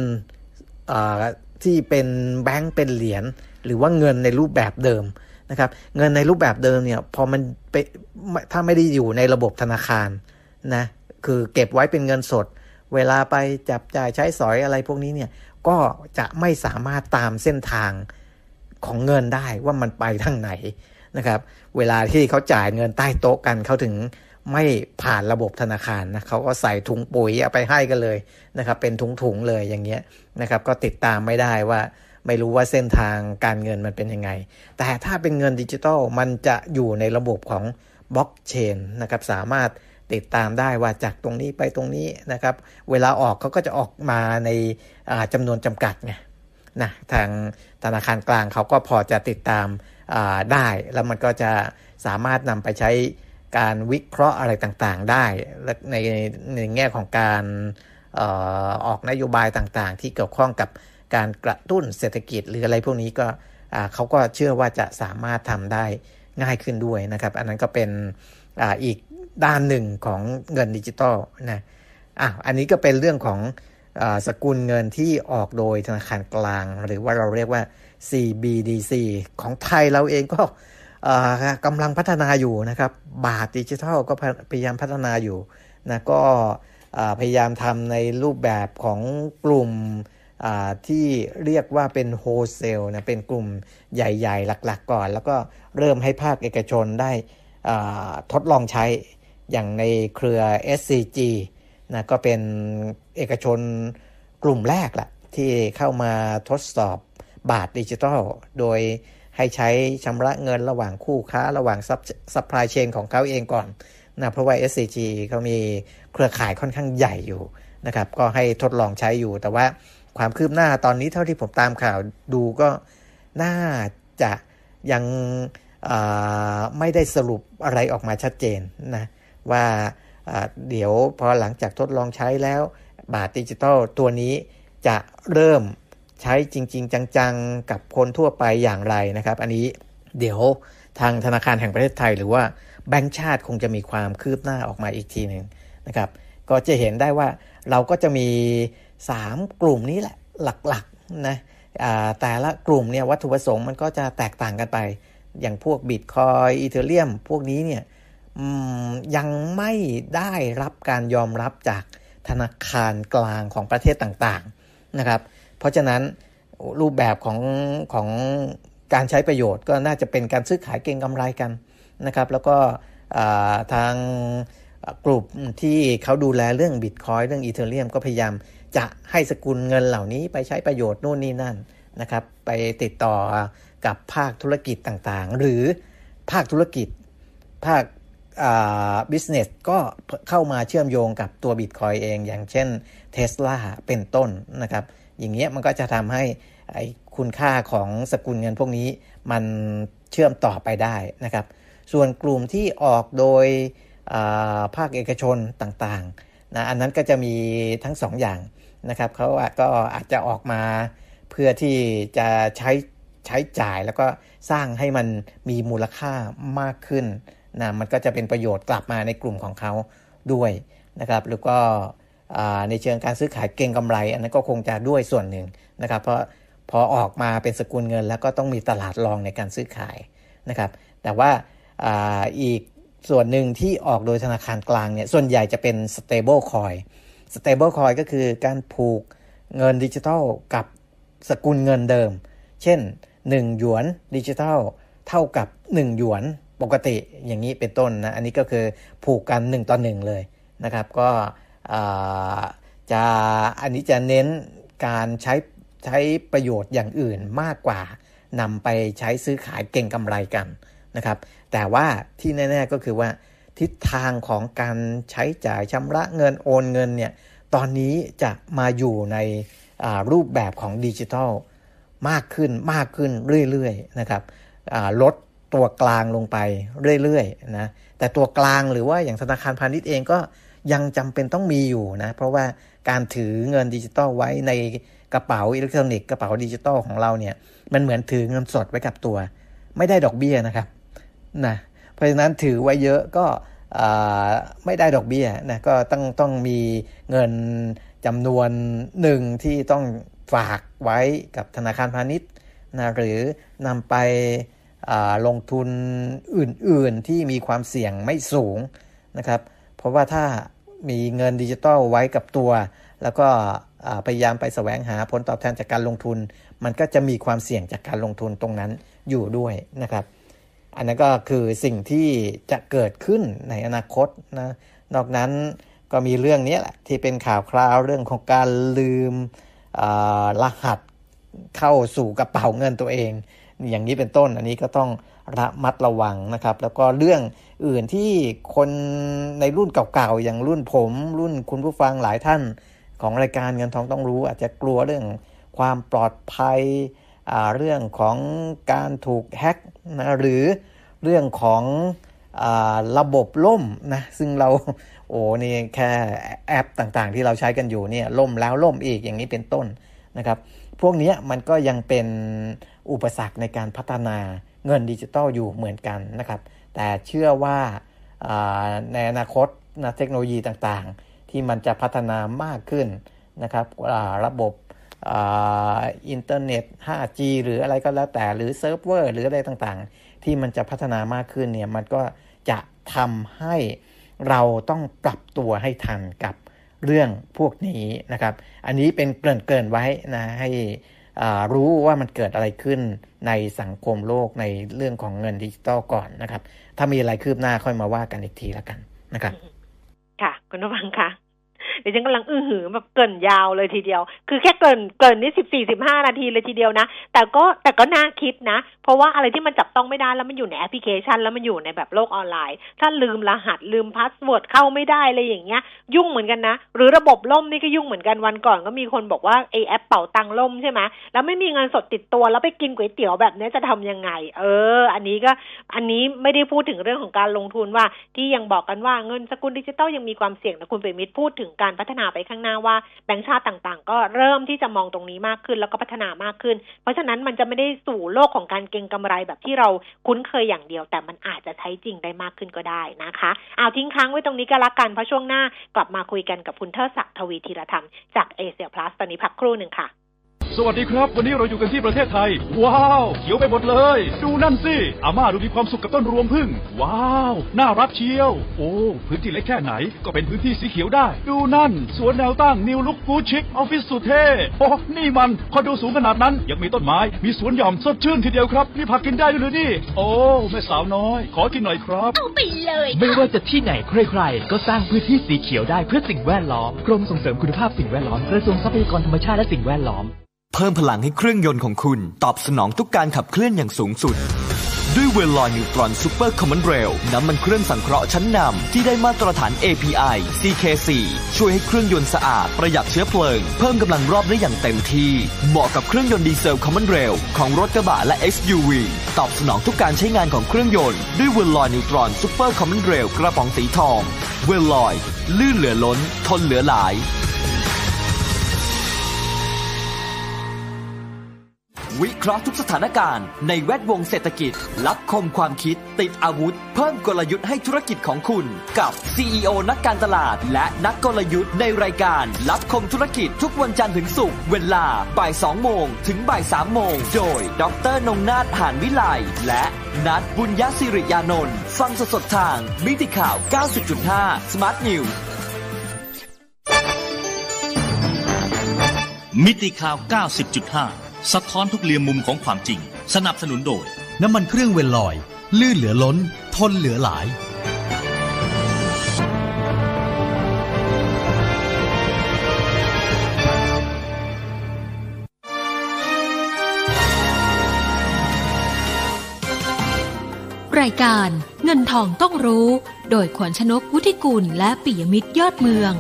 ที่เป็นแบงก์เป็นเหรียญหรือว่าเงินในรูปแบบเดิมนะครับเงินในรูปแบบเดิมเนี่ยพอมันไปถ้าไม่ได้อยู่ในระบบธนาคารนะคือเก็บไว้เป็นเงินสด เวลาไปจับจ่ายใช้สอยอะไรพวกนี้เนี่ยก็จะไม่สามารถตามเส้นทางของเงินได้ว่ามันไปทางไหนนะครับ เวลาที่เขาจ่ายเงินใต้โต๊ะกันเขาถึงไม่ผ่านระบบธนาคารนะเขาก็ใส่ถุงปุ๋ยเอาไปให้กันเลยนะครับ เป็นถุงๆเลยอย่างเงี้ยนะครับ ก็ติดตามไม่ได้ว่าไม่รู้ว่าเส้นทางการเงินมันเป็นยังไง แต่ถ้าเป็นเงินดิจิทัลมันจะอยู่ในระบบของบล็อกเชนนะครับ สามารถ ติดตามได้ว่าจากตรงนี้ไปตรงนี้นะครับ เวลาออกเขาก็จะออกมาในจำนวนจำกัดไงนะทางธนาคารกลางเขาก็พอจะติดตามได้ แล้วมันก็จะสามารถนำไปใช้การวิเคราะห์อะไรต่างๆ ได้และในในแง่ของการอออกนโยบายต่างๆ ที่เกี่ยวข้องกับการกระตุ้นเศรษฐกิจหรืออะไรพวกนี้ก็เขาก็เชื่อว่าจะสามารถทำได้ง่ายขึ้นด้วยนะครับ อันนั้นก็เป็นออีก ด้านหนึ่งของเงินดิจิตอลนะอะอันนี้ก็เป็นเรื่องของอสกุลเงินที่ออกโดยธนาคารกลาง หรือว่าเราเรียกว่า CBDC ของไทยเราเองก็กำลังพัฒนาอยู่นะครับ บาทดิจิทัลก็พยายามพัฒนาอยู่นะก็พยายามทำในรูปแบบของกลุ่มที่เรียกว่าเป็นโฮเซลนะเป็นกลุ่มใหญ่ ๆ หลัก ๆ ก่อน แล้วก็เริ่มให้ภาคเอกชนได้ทดลองใช้ อย่างในเครือ SCG นะก็เป็นเอกชนกลุ่มแรกแหละที่เข้ามาทดสอบบาทดิจิทัล โดยให้ใช้ชำระเงินระหว่างคู่ค้าระหว่าง supply chain ของเขาเองก่อนนะเพราะว่า SCG เขามีเครือข่ายค่อนข้างใหญ่อยู่นะครับก็ให้ทดลองใช้อยู่แต่ว่าความคืบหน้าตอนนี้เท่าที่ผมตามข่าวดูก็น่าจะยังไม่ได้สรุปอะไรออกมาชัดเจนนะ ว่าเดี๋ยวพอหลังจากทดลองใช้แล้วบาทดิจิตอลตัวนี้จะเริ่มใช้จริง ๆ จังๆ กับคนทั่วไปอย่างไรนะครับ อันนี้เดี๋ยวทางธนาคารแห่งประเทศไทย หรือว่าแบงก์ชาติคงจะมีความคืบหน้าออกมาอีกทีหนึ่งนะครับ ก็จะเห็นได้ว่าเราก็จะมี 3 กลุ่มนี้แหละหลักๆนะแต่ละกลุ่มเนี่ยวัตถุประสงค์มันก็จะแตกต่างกันไป อย่างพวกบิตคอยอีเทเรียมพวกนี้เนี่ย ยังไม่ได้รับการยอมรับจากธนาคารกลางของประเทศต่างๆนะครับ เพราะฉะนั้นรูปแบบของของการใช้ประโยชน์ก็น่าจะเป็นการซื้อขายเก็งกำไรกันนะครับ แล้วก็ทางกลุ่มที่เขาดูแลเรื่องบิตคอยเรื่องอีเทเรียมก็พยายามจะให้สกุลเงินเหล่านี้ไปใช้ประโยชน์นู่นนี่นั่นนะครับ ไปติดต่อกับภาคธุรกิจต่างๆ หรือภาคธุรกิจ ภาค บิสเนสก็เข้ามาเชื่อมโยงกับตัวบิตคอยเอง อย่างเช่นเท s l a เป็นต้นนะครับ อย่างเงี้ยมันก็จะทำให้คุณค่าของสกุลเงินพวกนี้มันเชื่อมต่อไปได้นะครับ ส่วนกลุ่มที่ออกโดยภาคเอกชนต่างๆนะอันนั้นก็จะมีทั้ง2ออย่างนะครับเขาก็อาจจะออกมาเพื่อที่จะใช้ใช้จ่ายแล้วก็สร้างให้มันมีมูลค่ามากขึ้น นะมันก็จะเป็นประโยชน์กลับมาในกลุ่มของเขาด้วยนะครับแล้วก็ในเชิงการซื้อขายเก่งกำไร อันนั้นก็คงจะด้วยส่วนหนึ่งนะครับเพราะพอออกมาเป็นสกุลเงิน แล้วก็ต้องมีตลาดรองในการซื้อขายนะครับ แต่ว่าอีกส่วนหนึ่งที่ออกโดยธนาคารกลางเนี่ยส่วนใหญ่จะเป็น stable coin stable coin ก็คือการผูกเงินดิจิทัลกับสกุลเงินเดิม เช่น 1 หยวนดิจิทัลเท่ากับ 1 หยวน ปกติอย่างนี้เป็นต้นนะอันนี้ก็คือผูกกัน 1ต่อ1เลยนะครับ ก็จะอันนี้จะเน้นการใช้ใช้ประโยชน์อย่างอื่นมากกว่านำไปใช้ซื้อขายเก่งกำไรกันนะครับ แต่ว่าที่แน่ ๆก็คือว่าทิศทางของการใช้จ่ายชำระเงินโอนเงินเนี่ยตอนนี้จะมาอยู่ในรูปแบบของดิจิทัลมากขึ้นมากขึ้นเรื่อยๆนะครับลด ตัวกลางลงไปเรื่อยๆนะแต่ตัวกลางหรือว่าอย่างธนาคารพาณิชย์เองก็ยังจำเป็นต้องมีอยู่นะเพราะว่าการถือเงินดิจิตอลไว้ในกระเป๋าอิเล็กทรอนิกส์กระเป๋าดิจิตอลของเราเนี่ยมันเหมือนถือเงินสดไว้กับตัว ไม่ได้ดอกเบี้ยนะครับนะเพราะฉะนั้นถือไว้เยอะก็ไม่ได้ดอกเบี้ยนะก็ต้องต้องมีเงินจำนวนหนึ่งที่ต้องฝากไว้กับธนาคารพาณิชย์นะหรือนำไป ลงทุนอื่นๆที่มีความเสี่ยงไม่สูงนะครับ เพราะว่าถ้ามีเงินดิจิตอลไว้กับตัว แล้วก็พยายามไปแสวงหาผลตอบแทนจากการลงทุน มันก็จะมีความเสี่ยงจากการลงทุนตรงนั้นอยู่ด้วยนะครับ อันนั้นก็คือสิ่งที่จะเกิดขึ้นในอนาคตนะนอกนั้นก็มีเรื่องนี้แหละที่เป็นข่าวคราวเรื่องของการลืมรหัสเข้าสู่กระเป๋าเงินตัวเอง อย่างนี้เป็นต้น อันนี้ก็ต้องระมัดระวังนะครับ แล้วก็เรื่องอื่นที่คนในรุ่นเก่าๆอย่างรุ่นผม รุ่นคุณผู้ฟังหลายท่านของรายการเงินทองต้องรู้ อาจจะกลัวเรื่องความปลอดภัยเรื่องของการถูกแฮ็กนะหรือเรื่องของอระบบล่มนะซึ่งเราโอ้นี่แค่แอปต่างๆ ที่เราใช้กันอยู่เนี่ยล่มแล้วล่มอีกอย่างนี้เป็นต้นนะครับ พวกนี้มันก็ยังเป็น อุปสรรคในการพัฒนาเงินดิจิตอลอยู่เหมือนกันนะครับ แต่เชื่อว่าในอนาคตนะเทคโนโลยีต่างๆ ที่มันจะพัฒนามากขึ้นนะครับระบบอินเทอร์เน็ต 5G หรืออะไรก็แล้วแต่หรือเซิร์ฟเวอร์หรืออะไรต่างๆ ที่มันจะพัฒนามากขึ้นเนี่ยมันก็จะทำให้เราต้องปรับตัวให้ทันกับเรื่องพวกนี้นะครับ อันนี้เป็นเกริ่นๆไว้นะให้ รู้ว่ามันเกิดอะไรขึ้นในสังคมโลกในเรื่องของเงินดิจิตอลก่อนนะครับ ถ้ามีอะไรคืบหน้าค่อยมาว่ากันอีกทีละกันนะครับ ค่ะ คุณผู้ฟังค่ะ เดี๋ยวฉันกำลังอื้อหือแบบเกริ่นยาวเลยทีเดียว คือแค่เกริ่นเกริ่นนี่สิบสี่สิบห้านาทีเลยทีเดียวนะ แต่ก็แต่ก็น่าคิดนะ เพราะว่าอะไรที่มันจับต้องไม่ได้แล้วมันอยู่ในแอปพลิเคชัน แล้วมันอยู่ในแบบโลกออนไลน์ ถ้าลืมรหัสลืม password เข้าไม่ได้อะไรอย่างเงี้ย ยุ่งเหมือนกันนะ หรือระบบล่มนี่ก็ยุ่งเหมือนกันวันก่อนก็มีคนบอกว่าไอแอปเป่าตังล่มใช่ไหมแล้วไม่มีเงินสดติดตัวแล้วไปกินก๋วยเตี๋ยวแบบนี้จะทํำยังไง เออ อันนี้ก็อันนี้ไม่ได้พูดถึงเรื่องของการลงทุนว่าที่ยังบอกกันว่าเงินสกุลดิจิตอลยังมีความเสี่ยงนะคุณเปรมิตรพูดถึงการพัฒนาไปข้างหน้าว่าแบงค์ชาติต่างๆ ก็เริ่มที่จะมองตรงนี้มากขึ้นแล้วก็พัฒนามากขึ้น เพราะฉะนั้นมันจะไม่ได้สู่โลกของการเก็งกำไรแบบที่เราคุ้นเคยอย่างเดียว แต่มันอาจจะใช้จริงได้มากขึ้นก็ได้นะคะ เอาทิ้งค้างไว้ตรงนี้ก็แล้วกันเพราะช่วงหน้ากลับมาคุยกันกับคุณเทศศักดิ์ทวีธีรธรรมจากเอเชียพลัสตอนนี้พักครู่หนึ่งค่ะ สวัสดีครับ วันนี้เราอยู่กันที่ประเทศไทย ว้าว เขียวไปหมดเลย ดูนั่นสิ อาม่าดูมีความสุขกับต้นรวงพึ่ง ว้าว น่ารักเชียว โอ้ พื้นที่เล็กแค่ไหน ก็เป็นพื้นที่สีเขียวได้ ดูนั่น สวนแนวตั้งนิวลุกฟูชิคออฟฟิศสุดเท่โอ้นี่มันคอนโดสูงขนาดนั้น ยังมีต้นไม้ มีสวนหย่อมสดชื่นทีเดียวครับมีผักกินได้ด้วยหรือนี่ โอ้แม่สาวน้อย ขอกินหน่อยครับ เอาไปเลยไม่ว่าจะที่ไหนใครๆ ก็สร้างพื้นที่สีเขียวได้เพื่อสิ่งแวดล้อม กรมส่งเสริมคุณภาพสิ่งแวดล้อม กระทรวงทรัพยากรธรรมชาติและสิ่งแวดล้อม เพิ่มพลังให้เครื่องยนต์ของคุณ ตอบสนองทุกการขับเคลื่อนอย่างสูงสุด ด้วย Veloil Neutron Super Commonrail น้ำมันเครื่องสังเคราะห์ชั้นนำที่ได้มาตรฐาน API CK4 ช่วยให้เครื่องยนต์สะอาด ประหยัดเชื้อเพลิง เพิ่มกำลังรอบได้อย่างเต็มที่ เหมาะกับเครื่องยนต์ดีเซล common rail ของรถกระบะและ SUV ตอบสนองทุกการใช้งานของเครื่องยนต์ ด้วย Veloil Neutron Super Commonrail กระป๋องสีทอง Veloil ลื่นเหลือล้น ทนเหลือหลาย วิเคราะห์ทุกสถานการณ์ในแวดวงเศรษฐกิจ รับคมความคิด ติดอาวุธ เพิ่มกลยุทธ์ให้ธุรกิจของคุณ กับ CEO นักการตลาด และนักกลยุทธ์ในรายการ รับคมธุรกิจทุกวันจันทร์ถึงศุกร์เวลาบ่าย2โมงถึงบ่าย3โมงโดย ดรนงนาถหานวิไลและนัดบุญยศิริยานนท์ฟังสดๆทางมิติข่าว 90.5 Smart News มิติข่าว 90.5 สะท้อนทุกเรียมมุมของความจริง สนับสนุนโดย น้ำมันเครื่องเวลลอย ลื่นเหลือล้น ทนเหลือหลาย รายการเงินทองต้องรู้ โดยขวัญชนกวุฒิกุลและปิยมิตรยอดเมือง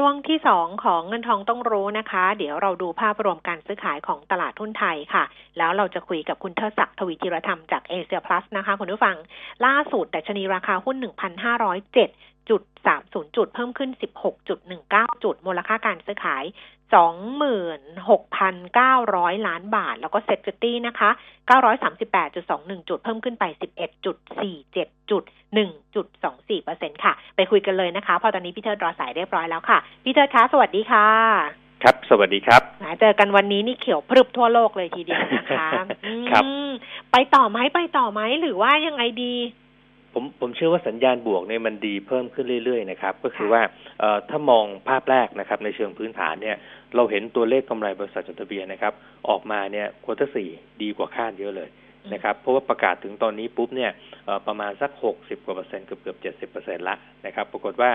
ช่วงที่สองของเงินทองต้องรู้นะคะ เดี๋ยวเราดูภาพรวมการซื้อขายของตลาดหุ้นไทยค่ะ แล้วเราจะคุยกับคุณเทศศักดิ์ทวีจิรธรรมจากเอเชียพลัสนะคะ คุณผู้ฟัง ล่าสุดดัชนีราคาหุ้น 1,507.30 จุด เพิ่มขึ้น 16.19 จุด มูลค่าการซื้อขาย 26,900 ล้านบาท แล้วก็เซ็ตฟิตี้นะคะ 938.21 จุด เพิ่มขึ้นไป 11.47 จุด 1.24เปอร์เซ็นค่ะ ไปคุยกันเลยนะคะ พอตอนนี้พี่เทิดรอสายเรียบร้อยแล้วค่ะ พี่เทิดคะสวัสดีค่ะ ครับ สวัสดีครับนะเจอกันวันนี้นี่เขียวพรึบทั่วโลกเลยทีเดียวนะคะครับอืมไปต่อไหมไปต่อไหมหรือว่ายังไงดีผมผมเชื่อว่าสัญญาณบวกเนี่ยมันดีเพิ่มขึ้นเรื่อยๆนะครับก็คือค่ะว่าเอ่อถ้ามองภาพแรกนะครับในเชิงพื้นฐานเนี่ย เราเห็นตัวเลขกำไรบริษัทจดทะเบียนนะครับ ออกมาเนี่ย quarter สี่ดีกว่าคาดเยอะเลยนะครับเพราะว่าประกาศถึงตอนนี้ปุ๊บเนี่ยเอ่อประมาณสักหกสิบกว่าเปอร์เซ็นต์เกือบเกือบเจ็ดสิบเปอร์เซ็นต์ละนะครับปรากฏว่า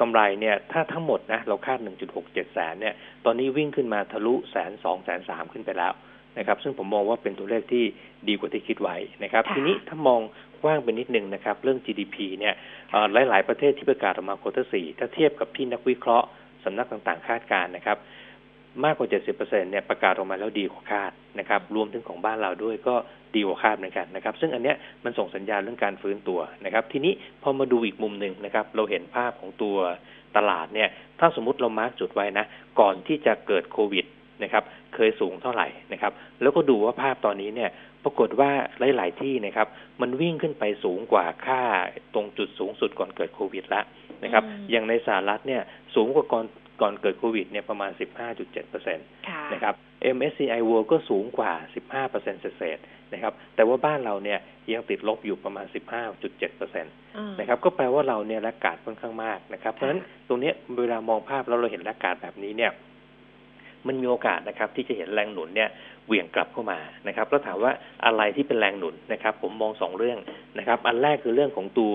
กำไรเนี่ยถ้าทั้งหมดนะเราคาดหนึ่งจุดหกเจ็ดแสนเนี่ยตอนนี้วิ่งขึ้นมาทะลุแสนสองแสนสามขึ้นไปแล้วนะครับซึ่งผมมองว่าเป็นตัวเลขที่ดีกว่าที่คิดไว้นะครับค่ะทีนี้ถ้ามองกว้างไปนิดนึงนะครับ เรื่อง GDP เนี่ยเอ่อหลาย ๆ ประเทศที่ประกาศออกมา quarter สี่ถ้าเทียบกับที่นักวิเคราะห์สำนักต่างๆ คาดการณ์นะครับ มากกว่า 70%เนี่ยประกาศออกมาแล้วดีกว่าคาดนะครับ รวมถึงของบ้านเราด้วยก็ดีกว่าคาดเหมือนกันนะครับ ซึ่งอันเนี้ยมันส่งสัญญาณเรื่องการฟื้นตัวนะครับ ทีนี้พอมาดูอีกมุมหนึ่งนะครับ เราเห็นภาพของตัวตลาดเนี่ย ถ้าสมมติเรา mark จุดไว้นะ ก่อนที่จะเกิดโควิดนะครับ เคยสูงเท่าไหร่นะครับ แล้วก็ดูว่าภาพตอนนี้เนี่ย ปรากฏว่าหลาย ๆ ที่นะครับ มันวิ่งขึ้นไปสูงกว่าค่าตรงจุดสูงสุดก่อนเกิดโควิดแล้วนะครับอืมอย่างในสหรัฐเนี่ยสูงกว่าก่อน ก่อนเกิดโควิดเนี่ยประมาณ 15.7เปอร์เซ็นตค่ะนะครับ MSCI World ก็สูงกว่า 15เปอร์เซ็นต์เศษๆนะครับ แต่ว่าบ้านเราเนี่ยยังติดลบอยู่ประมาณ 15.7เปอร์เซ็นต์อืมนะครับ ก็แปลว่าเราเนี่ยละกาดค่อนข้างมากนะครับ เพราะฉะนั้นตรงเนี้ยเวลามองภาพแล้วเราเห็นละกาดแบบนี้เนี่ย มันมีโอกาสนะครับ ที่จะเห็นแรงหนุนเนี่ยเหวี่ยงกลับเข้ามานะครับแล้วถามว่าอะไรที่เป็นแรงหนุนนะครับ ผมมองสองเรื่องนะครับ อันแรกคือเรื่องของตัว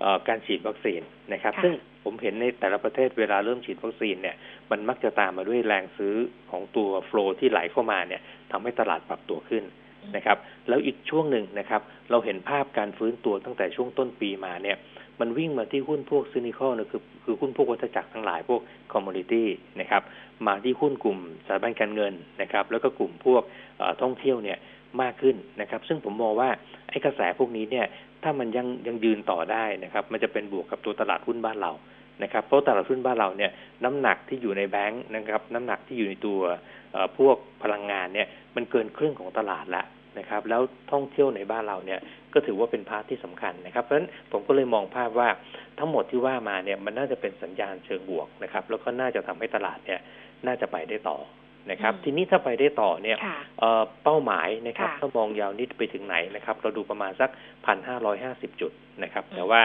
เอ่อการฉีดวัคซีนนะครับค่ะซึ่ง ผมเห็นในแต่ละประเทศเวลาเริ่มฉีดวัคซีนเนี่ย มันมักจะตามมาด้วยแรงซื้อของตัวโฟลที่ไหลเข้ามาเนี่ยทำให้ตลาดปรับตัวขึ้นนะครับ แล้วอีกช่วงหนึ่งนะครับ เราเห็นภาพการฟื้นตัวตั้งแต่ช่วงต้นปีมาเนี่ย มันวิ่งมาที่หุ้นพวก cyclical นะคือคือหุ้นพวกวัฏจักรทั้งหลายพวก commodity นะครับ มาที่หุ้นกลุ่มสถาบันการเงินนะครับ แล้วก็กลุ่มพวกท่องเที่ยวเนี่ยมากขึ้นนะครับ ซึ่งผมมองว่าไอ้กระแสพวกนี้เนี่ยถ้ามันยังยังยืนต่อได้นะครับ มันจะเป็นบวกกับตัวตลาดหุ้นบ้านเรา นะครับเพราะตลาดหุ้นบ้านเราเนี่ยน้ำหนักที่อยู่ในแบงค์นะครับน้ำหนักที่อยู่ในตัวเอ่อพวกพลังงานเนี่ยมันเกินครึ่งของตลาดละนะครับแล้วท่องเที่ยวในบ้านเราเนี่ยก็ถือว่าเป็น part ที่สำคัญนะครับเพราะฉะนั้นผมก็เลยมองภาพว่าทั้งหมดที่ว่ามาเนี่ยมันน่าจะเป็นสัญญาณเชิงบวกนะครับแล้วก็น่าจะทำให้ตลาดเนี่ยน่าจะไปได้ต่อนะครับอืมทีนี้ถ้าไปได้ต่อเนี่ยค่ะเอ่อเป้าหมายนะครับค่ะถ้ามองยาวนิดไปถึงไหนนะครับเราดูประมาณสักพันห้าร้อยห้าสิบจุดนะครับอืมแต่ว่า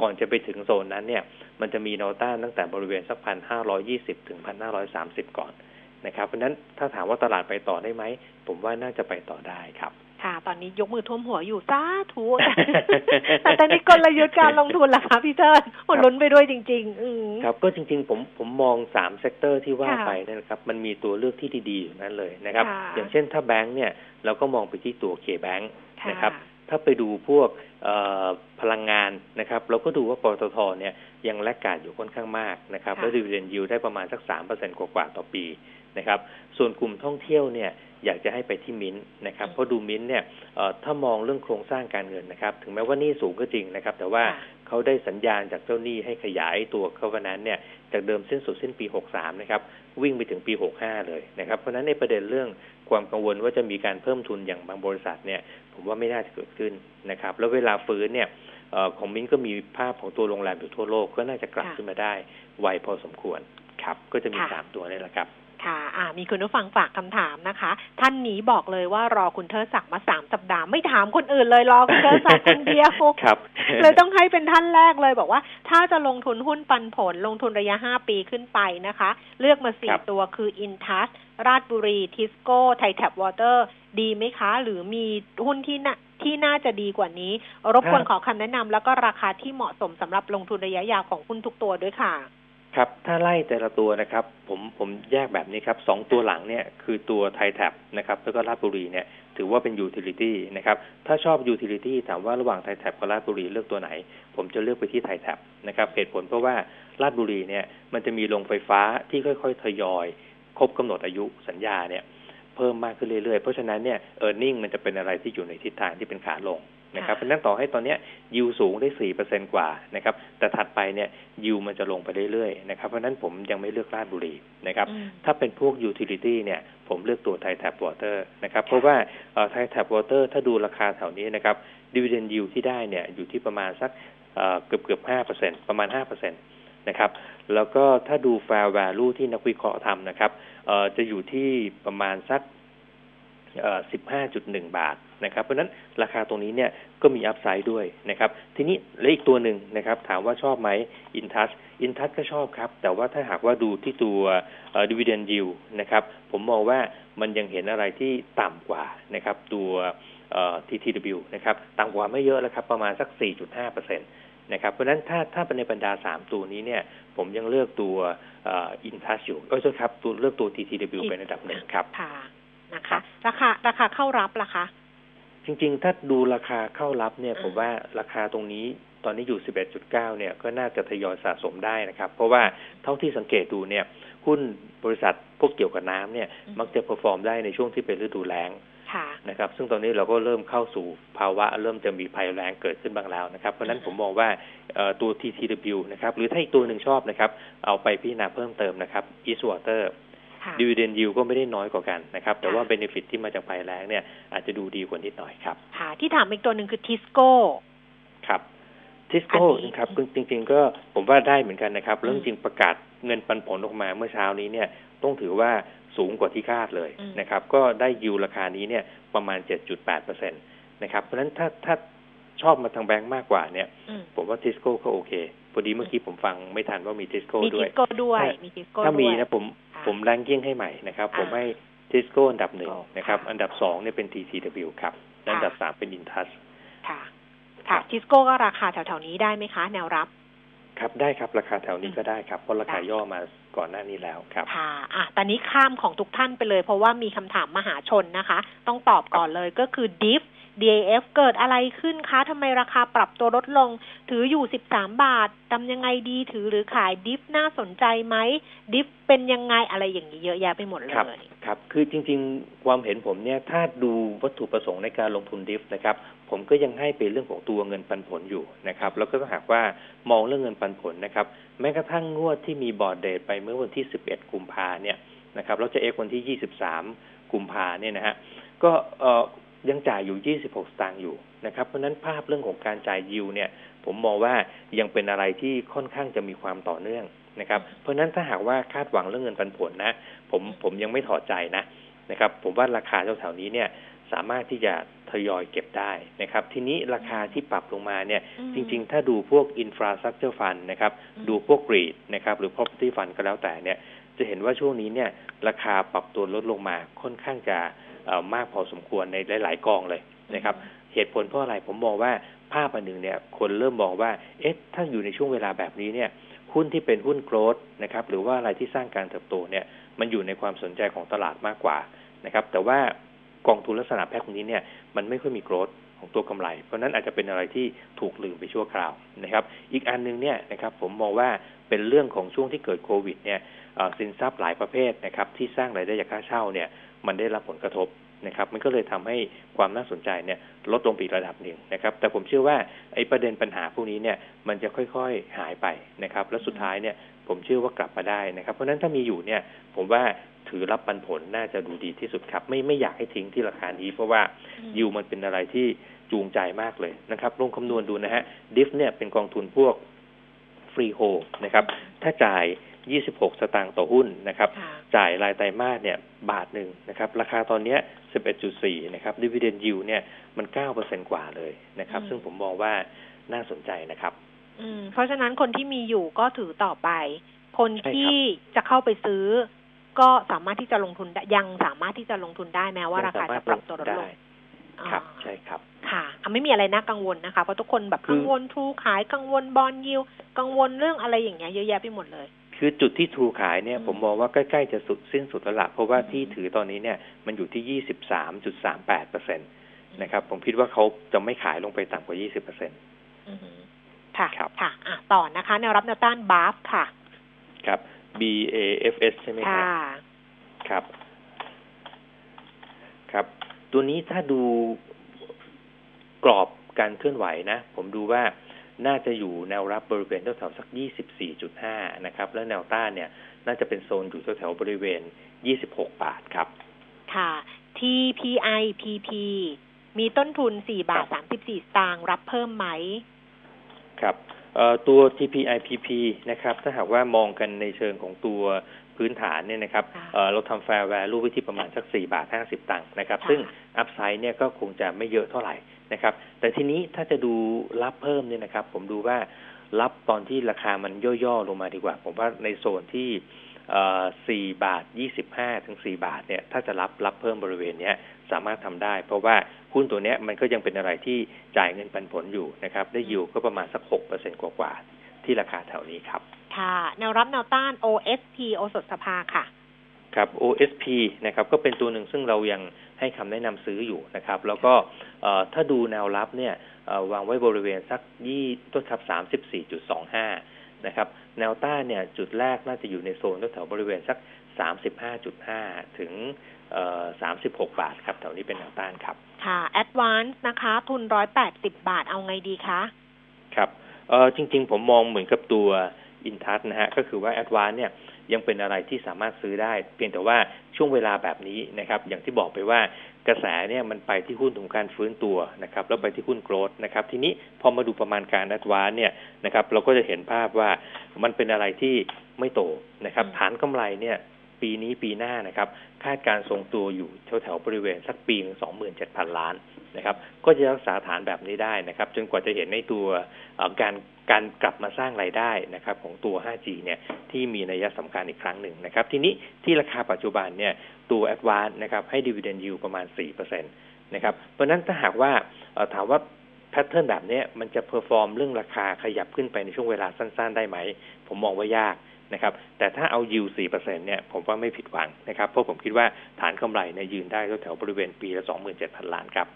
ก่อนจะไปถึงโซนนั้นเนี่ย มันจะมีแนวต้านตั้งแต่บริเวณสักพันห้าร้อยยี่สิบถึงพันห้าร้อยสามสิบก่อนนะครับ เพราะฉะนั้นถ้าถามว่าตลาดไปต่อได้ไหม ผมว่าน่าจะไปต่อได้ครับค่ะ ตอนนี้ยกมือท่วมหัวอยู่สาธุแต่ตอนนี้กลยุทธ์การลงทุนล่ะคะพี่เทิดศักดิ์ ลุ้นไปด้วยจริง ๆ อืมครับ ก็จริง ๆ ผมผมมองสาม sector ที่ว่าค่ะไปเนี่ยนะครับ มันมีตัวเลือกที่ดีๆอยู่นั้นเลยนะครับค่ะอย่างเช่นถ้าแบงค์เนี่ย เราก็มองไปที่ตัว KBANK ค่ะนะครับ ถ้าไปดูพวกพลังงานนะครับ เราก็ดูว่าปตทเนี่ยยังแลกกาดอยู่ค่อนข้างมากนะครับ แล้วดีเวเดนยิวได้ประมาณสักสามเปอร์เซ็นกว่าต่อปีนะครับ ส่วนกลุ่มท่องเที่ยวเนี่ยอยากจะให้ไปที่มิ้นนะครับ เพราะดูมิ้นเนี่ยถ้ามองเรื่องโครงสร้างการเงินนะครับ ถึงแม้ว่านี่สูงก็จริงนะครับ แต่ว่าเขาได้สัญญาณจากเจ้าหนี้ให้ขยายตัวเขาวันนั้นเนี่ยจากเดิมสิ้นสุดสิ้นปี 63 นะครับ วิ่งไปถึงปี 65 เลยนะครับ เพราะฉะนั้นในประเด็นเรื่องความกังวลว่าจะมีการเพิ่มทุนอย่างบางบริษัทเนี่ย ผมว่าไม่น่าจะเกิดขึ้นนะครับ แล้วเวลาฟื้นเนี่ยของมิ้นก็มีภาพของตัวโรงแรมอยู่ทั่วโลกก็น่าจะกลับขึ้นมาได้ไวพอสมควรครับ ก็จะมีสามตัวนี่แหละครับค่ะอ่ามีคุณผู้ฟังฝากคำถามนะคะ ท่านนี้บอกเลยว่ารอคุณเทิดศักดิ์มาสามสัปดาห์ไม่ถามคนอื่นเลยรอคุณเทิดศักดิ์คนเดียวครับเลยต้องให้เป็นท่านแรกเลยบอกว่า ถ้าจะลงทุนหุ้นปันผล ลงทุนระยะห้าปีขึ้นไปนะคะ เลือกมาสี่ตัวคืออินทัสราชบุรี ทิสโก้ ไทยแท็ปวอเตอร์ ดีไหมคะ หรือมีหุ้นที่น่าที่น่าจะดีกว่านี้ รบกวนขอคำแนะนำแล้วก็ราคาที่เหมาะสมสำหรับลงทุนระยะยาวของหุ้นทุกตัวด้วยค่ะ ครับ ถ้าไล่แต่ละตัวนะครับ ผมผมแยกแบบนี้ครับสองตัวหลังเนี่ยคือตัวไทยแท็ปนะครับ แล้วก็ราชบุรีเนี่ยถือว่าเป็น utility นะครับ ถ้าชอบ utility ถามว่าระหว่างไทยแท็ปกับราชบุรีเลือกตัวไหน ผมจะเลือกไปที่ไทยแท็ปนะครับเหตุผลเพราะว่าราชบุรีเนี่ยมันจะมีโรงไฟฟ้าที่ค่อย ๆ ทยอย ครบกำหนดอายุสัญญาเนี่ยเพิ่มมากขึ้นเรื่อยๆ เพราะฉะนั้นเนี่ย earning มันจะเป็นอะไรที่อยู่ในทิศทางที่เป็นขาลงนะครับเพราะนั้นต่อให้ตอนนี้ยิวสูงได้สี่เปอร์เซ็นต์กว่านะครับแต่ถัดไปเนี่ยยิวมันจะลงไปเรื่อยๆนะครับเพราะนั้นผมยังไม่เลือกราชบุรีนะครับถ้าเป็นพวก utility เนี่ยผมเลือกตัวไทยแท็ปวอเตอร์นะครับเพราะว่าไทยแท็ปวอเตอร์ถ้าดูราคาแถวนี้นะครับดิวเดนยิวที่ได้เนี่ยอยู่ที่ประมาณสักเกือบเกือบห้าเปอร์เซ็นประมาณห้าเปอร์เซ็นตนะครับแล้วก็ถ้าดู fair value ที่นักวิเคราะห์ทำนะครับ จะอยู่ที่ประมาณสักสิบห้าจุดหนึ่งบาทนะครับ เพราะนั้นราคาตรงนี้เนี่ยก็มีอัพไซด์ด้วยนะครับ ทีนี้และอีกตัวหนึ่งนะครับ ถามว่าชอบไหมอินทัสอินทัสก็ชอบครับ แต่ว่าถ้าหากว่าดูที่ตัวดิวิเดนยิวนะครับ ผมมองว่ามันยังเห็นอะไรที่ต่ำกว่านะครับ ตัว TTW นะครับ ต่ำกว่าไม่เยอะแล้วครับ ประมาณสัก 4.5เปอร์เซ็นตนะครับ เพราะฉะนั้นถ้าถ้าเป็นในบรรดาสามตัวนี้เนี่ย ผมยังเลือกตัว อินทัสอยู่เออใช่ครับตัวเลือกตัว TTW เป็นระดับหนึ่งครับนะคะ ราคาราคาเข้ารับล่ะคะ จริงๆ ถ้าดูราคาเข้ารับเนี่ย ผมว่าราคาตรงนี้ตอนนี้อยู่ 11.9 เนี่ยก็น่าจะทยอยสะสมได้นะครับ เพราะว่าเท่าที่สังเกตดูเนี่ย หุ้นบริษัทพวกเกี่ยวกับน้ำเนี่ย มักจะ perform ได้ในช่วงที่เป็นฤดูแล้ง นะครับ ซึ่งตอนนี้เราก็เริ่มเข้าสู่ภาวะเริ่มจะมีภัยแล้งเกิดขึ้นบ้างแล้วนะครับ เพราะนั้นผมมองว่าตัว TTW นะครับ หรือถ้าอีกตัวหนึ่งชอบนะครับ เอาไปพิจารณาเพิ่มเติมนะครับ Eastwater ดีเวเดนยิวก็ไม่ได้น้อยกว่ากันนะครับ แต่ว่า benefit ที่มาจากภัยแล้งเนี่ยอาจจะดูดีกว่านิดหน่อยครับ ค่ะ ที่ถามอีกตัวหนึ่งคือทิสโก้ครับทิสโก้นะครับจริง ๆ ก็ผมว่าได้เหมือนกันนะครับ เรื่องจริงประกาศเงินปันผลออกมาเมื่อเช้านี้เนี่ยต้องถือว่า สูงกว่าที่คาดเลยนะครับ ก็ได้ยิวราคานี้เนี่ยประมาณ 7.8เปอร์เซ็นต์นะครับ เพราะฉะนั้นถ้าถ้าชอบมาทางแบงค์มากกว่าเนี่ย ผมว่าทิสโก้ก็โอเค พอดีเมื่อกี้ผมฟังไม่ทันว่ามีทิสโก้ด้วย มีทิสโก้ด้วยมีทิสโก้ถ้ามีนะผมผม ranking ให้ใหม่นะครับ ผมให้ทิสโก้อันดับหนึ่งนะครับ อันดับสองเนี่ยเป็น TTW ครับอันดับสามเป็นอินทัสค่ะ ค่ะทิสโก้ก็ราคาแถวๆนี้ได้ไหมคะ แนวรับ ครับได้ครับราคาแถวนี้ก็ได้ครับเพราะราคาย่อมาก่อนหน้านี้แล้วครับค่ะอะตอนนี้ข้ามของทุกท่านไปเลย เพราะว่ามีคำถามมหาชนนะคะ ต้องตอบก่อนเลยก็คือดิฟ DAF เกิดอะไรขึ้นคะทำไมราคาปรับตัวลดลง ถืออยู่ 13 บาททำยังไงดีถือหรือขายดิฟน่าสนใจไหม ดิฟเป็นยังไงอะไรอย่างนี้เยอะแยะไปหมดเลย ครับครับ คือจริง ๆ ความเห็นผมเนี่ยถ้าดูวัตถุประสงค์ในการลงทุนดิฟนะครับ ผมก็ยังให้เป็นเรื่องของตัวเงินปันผลอยู่นะครับ แล้วก็ถ้าหากว่ามองเรื่องเงินปันผลนะครับ แม้กระทั่งงวดที่มีบอร์ดเดทไปเมื่อวันที่ 11 กุมภาเนี่ยนะครับแล้วจะเอ็กวันที่ 23 กุมภาเนี่ยนะฮะก็เอ่อ ยังจ่ายอยู่ 26 สตางค์อยู่นะครับ เพราะนั้นภาพเรื่องของการจ่ายยิวเนี่ย ผมมองว่ายังเป็นอะไรที่ค่อนข้างจะมีความต่อเนื่องนะครับ เพราะนั้นถ้าหากว่าคาดหวังเรื่องเงินปันผลนะ ผมผมยังไม่ถอดใจนะนะครับ ผมว่าราคาแถวๆนี้เนี่ยสามารถที่จะทยอยเก็บได้นะครับ ทีนี้ราคาที่ปรับลงมาเนี่ย จริง ๆ ถ้าดูพวก infrastructure fund นะครับ ดูพวก REIT นะครับ หรือ property fund ก็แล้วแต่เนี่ย จะเห็นว่าช่วงนี้เนี่ย ราคาปรับตัวลดลงมาค่อนข้างจะ มากพอสมควรในหลาย ๆ กองเลยนะครับ เหตุผลเพราะอะไรผมมองว่าภาพอันหนึ่งเนี่ยคนเริ่มมองว่า เอ๊ะถ้าอยู่ในช่วงเวลาแบบนี้เนี่ยหุ้นที่เป็นหุ้นโกลดนะครับหรือว่าอะไรที่สร้างการเติบโตเนี่ยมันอยู่ในความสนใจของตลาดมากกว่านะครับ แต่ว่ากองทุนลักษณะแพ็คนี้เนี่ยมันไม่ค่อยมีโกลดของตัวกำไร เพราะนั้นอาจจะเป็นอะไรที่ถูกลืมไปชั่วคราวนะครับ อีกอันนึงเนี่ยนะครับผมมองว่าเป็นเรื่องของช่วงที่เกิดโควิดเนี่ยสินทรัพย์หลายประเภทนะครับที่สร้างรายได้จากค่าเช่าเนี่ย มันได้รับผลกระทบนะครับ มันก็เลยทำให้ความน่าสนใจเนี่ยลดลงไประดับหนึ่งนะครับ แต่ผมเชื่อว่าไอ้ประเด็นปัญหาพวกนี้เนี่ยมันจะค่อยๆหายไปนะครับ แล้วสุดท้ายเนี่ยผมเชื่อว่ากลับมาได้นะครับ เพราะฉะนั้นถ้ามีอยู่เนี่ยผมว่าถือรับปันผลน่าจะดูดีที่สุดครับ ไม่ไม่อยากให้ทิ้งที่ราคานี้ เพราะว่ายูมันเป็นอะไรที่จูงใจมากเลยนะครับลงคำนวณดูนะฮะดิฟเนี่ยเป็นกองทุนพวกฟรีโฮนะครับถ้าจ่าย 26 สตางค์ต่อหุ้นนะครับ จ่ายรายไตรมาสเนี่ยบาทหนึ่งนะครับ ราคาตอนนี้ 11.4 นะครับดิวิเดนยิวเนี่ยมัน 9%กว่าเลยนะครับ ซึ่งผมมองว่าน่าสนใจนะครับ อืม เพราะฉะนั้นคนที่มีอยู่ก็ถือต่อไป คนที่จะเข้าไปซื้อ ก็สามารถที่จะลงทุนยังสามารถที่จะลงทุนได้แม้ว่าราคาจะปรับตัวลดลงครับใช่ครับ ค่ะไม่มีอะไรน่ากังวลนะคะ เพราะทุกคนแบบกังวลทูขายกังวลบอลยิว กังวลเรื่องอะไรอย่างเงี้ยเยอะแยะไปหมดเลย คือจุดที่ทูขายเนี่ยผมมองว่าใกล้ๆจะสุดสิ้นสุดแล้วละเพราะว่าที่ถือตอนนี้เนี่ยมันอยู่ที่ยี่สิบสามจุดสามแปดเปอร์เซ็นตนะครับผมคิดว่าเขาจะไม่ขายลงไปต่ำกว่ายี่สิบเปอร์เซ็นต์ค่ะค่ะอะ ต่อนะคะ แนวรับแนวต้านบาฟค่ะ ครับ B A F S ใช่ไหมครับครับ ครับ ตัวนี้ถ้าดูกรอบการเคลื่อนไหวนะ ผมดูว่า น่าจะอยู่แนวรับบริเวณแถวๆสัก 24.5 นะครับ แล้วแนวต้านเนี่ยน่าจะเป็นโซนอยู่แถวๆบริเวณ 26 บาทครับ ค่ะ TPIPP มีต้นทุน 4 บาท 34 สตางค์รับเพิ่มไหม ครับตัว TPIPP นะครับ ถ้าหากว่ามองกันในเชิงของตัวพื้นฐานเนี่ยนะครับเราทำ fair value ไว้ที่ประมาณสัก 4 บาท 50 ตังค์นะครับ ซึ่ง upside เนี่ยก็คงจะไม่เยอะเท่าไหร่ นะครับ แต่ทีนี้ถ้าจะดูรับเพิ่มเนี่ยนะครับ ผมดูว่ารับตอนที่ราคามันย่อๆลงมาดีกว่า ผมว่าในโซนที่สี่บาทยี่สิบห้าถึงสี่บาทเนี่ยถ้าจะรับรับเพิ่มบริเวณเนี้ยสามารถทำได้ เพราะว่าหุ้นตัวเนี้ยมันก็ยังเป็นอะไรที่จ่ายเงินปันผลอยู่นะครับ ได้ยู่ก็ประมาณสักหกเปอร์เซ็นกว่าๆที่ราคาแถวนี้ครับ ค่ะ แนวรับแนวต้าน OSP โอสถสภาค่ะ ครับ OSP นะครับก็เป็นตัวหนึ่งซึ่งเรายังให้คำแนะนำซื้ออยู่นะครับ แล้วก็ถ้าดูแนวรับเนี่ยวางไว้บริเวณสักยี่ต้นครับสามสิบสี่จุดสองห้านะครับ แนวต้านเนี่ยจุดแรกน่าจะอยู่ในโซนแถวบริเวณสักสามสิบห้าจุดห้าถึงสามสิบหกบาทครับแถวนี้เป็นแนวต้านครับ ค่ะ Advance นะคะ ทุนร้อยแปดสิบบาทเอาไงดีคะครับเออจริง ๆ ผมมองเหมือนกับตัวอินทัศนะฮะก็คือว่า Advance เนี่ย ยังเป็นอะไรที่สามารถซื้อได้ เพียงแต่ว่าช่วงเวลาแบบนี้นะครับ อย่างที่บอกไปว่ากระแสเนี่ยมันไปที่หุ้นของการฟื้นตัวนะครับ แล้วไปที่หุ้นโกลดนะครับ ทีนี้พอมาดูประมาณการนัดวานเนี่ยนะครับ เราก็จะเห็นภาพว่ามันเป็นอะไรที่ไม่โตนะครับ ฐานกำไรเนี่ยปีนี้ปีหน้านะครับ คาดการทรงตัวอยู่แถวๆบริเวณสักปีสองหมื่นเจ็ดพันล้านนะครับ ก็จะรักษาฐานแบบนี้ได้นะครับ จนกว่าจะเห็นในตัวการ การกลับมาสร้างไรายได้นะครับของตัว 5G เนี่ยที่มีนัยสำคัญอีกครั้งหนึ่งนะครับ ทีนี้ที่ราคาปัจจุบันเนี่ยตัว a d v a n c e นะครับให้ dividend yield ประมาณ 4%นะครับ เพราะนั้นถ้าหากว่าถามว่า pattern แบบนี้มันจะ perform เรื่องราคาขยับขึ้นไปในช่วงเวลาสั้น ๆ ได้ไหม ผมมองว่ายากนะครับ แต่ถ้าเอา yield 4%เนี่ยผมว่าไม่ผิดหวังนะครับ เพราะผมคิดว่าฐานกำไรเนี่ยยืนได้แถวบริเวณปีละ 27,000 ล้านครับ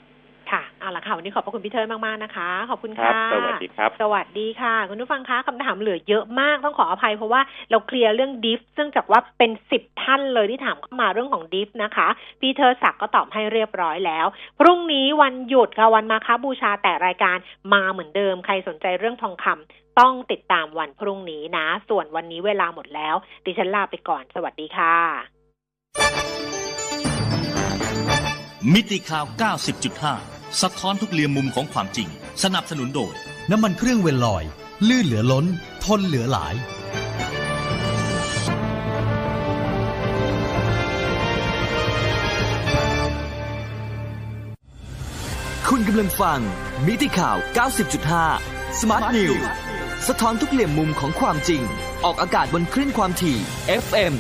ค่ะเอาละค่ะวันนี้ขอบพระคุณพี่เทิร์นมากๆนะคะ ขอบคุณค่ะ สวัสดีครับ สวัสดีค่ะ คุณผู้ฟังคะคำถามเหลือเยอะมากต้องขออภัยเพราะว่าเราเคลียร์เรื่องดิฟซึ่งจากว่าเป็นสิบท่านเลยที่ถามเข้ามาเรื่องของดิฟนะคะพี่เทอร์ศักก็ตอบให้เรียบร้อยแล้ว พรุ่งนี้วันหยุดค่ะวันมาคบูชาแต่รายการมาเหมือนเดิม ใครสนใจเรื่องทองคำต้องติดตามวันพรุ่งนี้นะ ส่วนวันนี้เวลาหมดแล้ว ดิฉันลาไปก่อน สวัสดีค่ะ มิติข่าว 90.5 สะท้อนทุกเรียมมุมของความจริง สนับสนุนโดย น้ำมันเครื่องเวลลอย ลื่นเหลือล้น ทนเหลือหลาย คุณกำลังฟังมิติข่าว 90.5 Smart News สะท้อนทุกเหลี่ยมมุมของความจริง ออกอากาศบนคลื่นความถี่ FM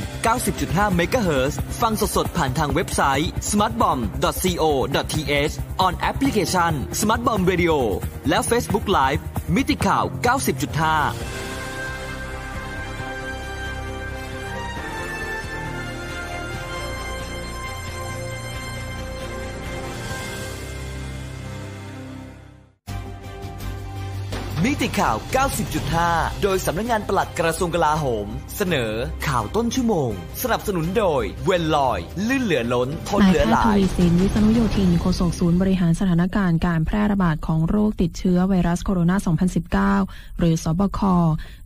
90.5 MHz ฟังสดๆ ผ่านทางเว็บไซต์ smartbomb.co.th on application smartbomb radio และ Facebook Live มิติข่าว 90.5 มิติข่าว 90.5 โดยสำนักงานปลัดกระทรวงกลาโหม เสนอข่าวต้นชั่วโมง สนับสนุนโดย เวนลอย ลื่นเหลือล้น ทนายเหลือแพหทย์ทลายวีสินวิษณุโยธินโฆษกศูนย์บริหารสถานการณ์การแพร่ระบาดของโรคติดเชื้อไวรัสโคโรนา 2019 หรือสบค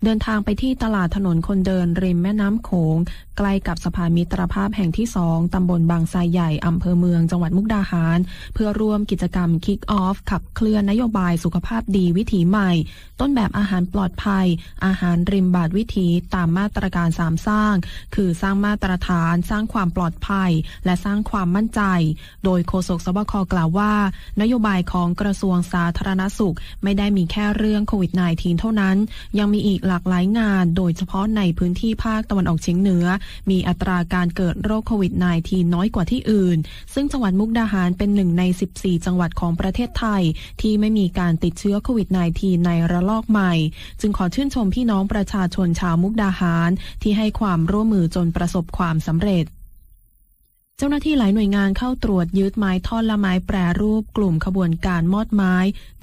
เดินทางไปที่ตลาดถนนคนเดินริมแม่น้ำโขง ใกล้กับสะพานมิตรภาพแห่งที่ 2 ตำบลบางทรายใหญ่อำเภอเมืองจังหวัดมุกดาหาร เพื่อร่วมกิจกรรม Kick Off ขับเคลื่อนนโยบายสุขภาพดีวิถีใหม่ต้นแบบอาหารปลอดภัย อาหารริมบาดวิถีตามมาตรการสามสร้าง คือสร้างมาตรฐาน สร้างความปลอดภัย และสร้างความมั่นใจ โดยโฆษกสบคกล่าวว่า นโยบายของกระทรวงสาธารณสุข ไม่ได้มีแค่เรื่องโควิด -19 เท่านั้น ยังมีอีกหลากหลายงาน โดยเฉพาะในพื้นที่ภาคตะวันออกเฉียงเหนือ มีอัตราการเกิดโรคโควิด -19 น้อยกว่าที่อื่น ซึ่งจังหวัดมุกดาหารเป็นหนึ่งใน 14 จังหวัดของประเทศไทย ที่ไม่มีการติดเชื้อโควิด -19 ในระลอกใหม่ จึงขอชื่นชมพี่น้องประชาชนชาวมุกดาหาร ที่ให้ความร่วมมือจนประสบความสำเร็จเจ้าหน้าที่หลายหน่วยงานเข้าตรวจยึดไม้ท่อนและไม้แปรรูปกลุ่มขบวนการมอดไม้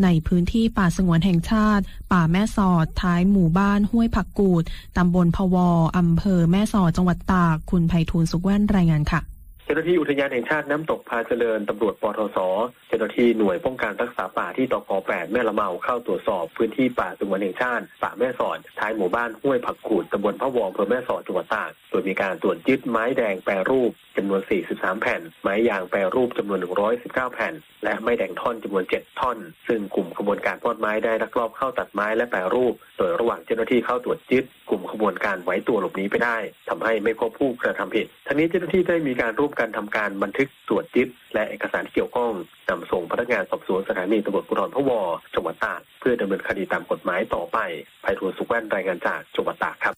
ในพื้นที่ป่าสงวนแห่งชาติ ป่าแม่สอด ท้ายหมู่บ้านห้วยผักกูด ตำบลพวอำเภอแม่สอดจังหวัดตาก คุณไพฑูรย์สุขแว่นรายงานค่ะ เจ้าหน้าที่อุทยานแห่งชาติน้ำตกพาเจริญตำรวจปทศเจ้าหน้าที่หน่วยป้องกันรักษาป่าที่ตก8แม่ละเมาเข้าตรวจสอบพื้นที่ป่าสงวนแห่งชาติป่าแม่สอดท้ายหมู่บ้านห้วยผักกูดตำบลพะวออำเภอแม่สอดจังหวัดตากโดยมีการตรวจยึดไม้แดงแปรรูปจำนวน 43 แผ่น ไม้ยางแปรรูปจำนวน 119 แผ่น และไม้แดงท่อนจำนวน 7 ท่อน ซึ่งกลุ่มขบวนการพอดไม้ได้ลักลอบเข้าตัดไม้และแปรรูป โดยระหว่างเจ้าหน้าที่เข้าตรวจยึดกลุ่มขบวนการไหวตัวหลบหนีไปได้ทำให้ไม่พบผู้กระทำผิดทั้งนี้เจ้าหน้าที่ได้มีการรวมกันทำการบันทึกตรวจยึดและเอกสารที่เกี่ยวข้องนำส่งพนักงานสอบสวนสถานีตำรวจภูธรพะวจังหวัดตากเพื่อดำเนินคดีตามกฎหมายต่อไปภัยทูลสุขแว่นรายงานจากจังหวัดตากครับ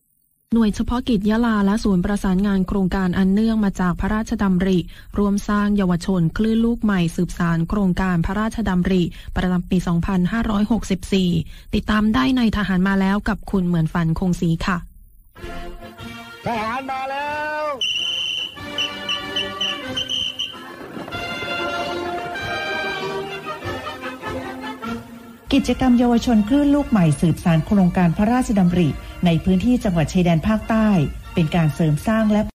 หน่วยเฉพาะกิจยะลาและศูนย์ประสานงานโครงการอันเนื่องมาจากพระราชดำริรวมสร้างเยาวชนคลื่นลูกใหม่สืบสารโครงการพระราชดำริ ประจำปี 2564 ติดตามได้ในทหารมาแล้วกับคุณเหมือนฝันคงศรีค่ะ ทหารมาแล้ว กิจกรรมเยาวชนคลื่นลูกใหม่สืบสารโครงการพระราชดำริ ในพื้นที่จังหวัดชายแดนภาคใต้ เป็นการเสริมสร้างและ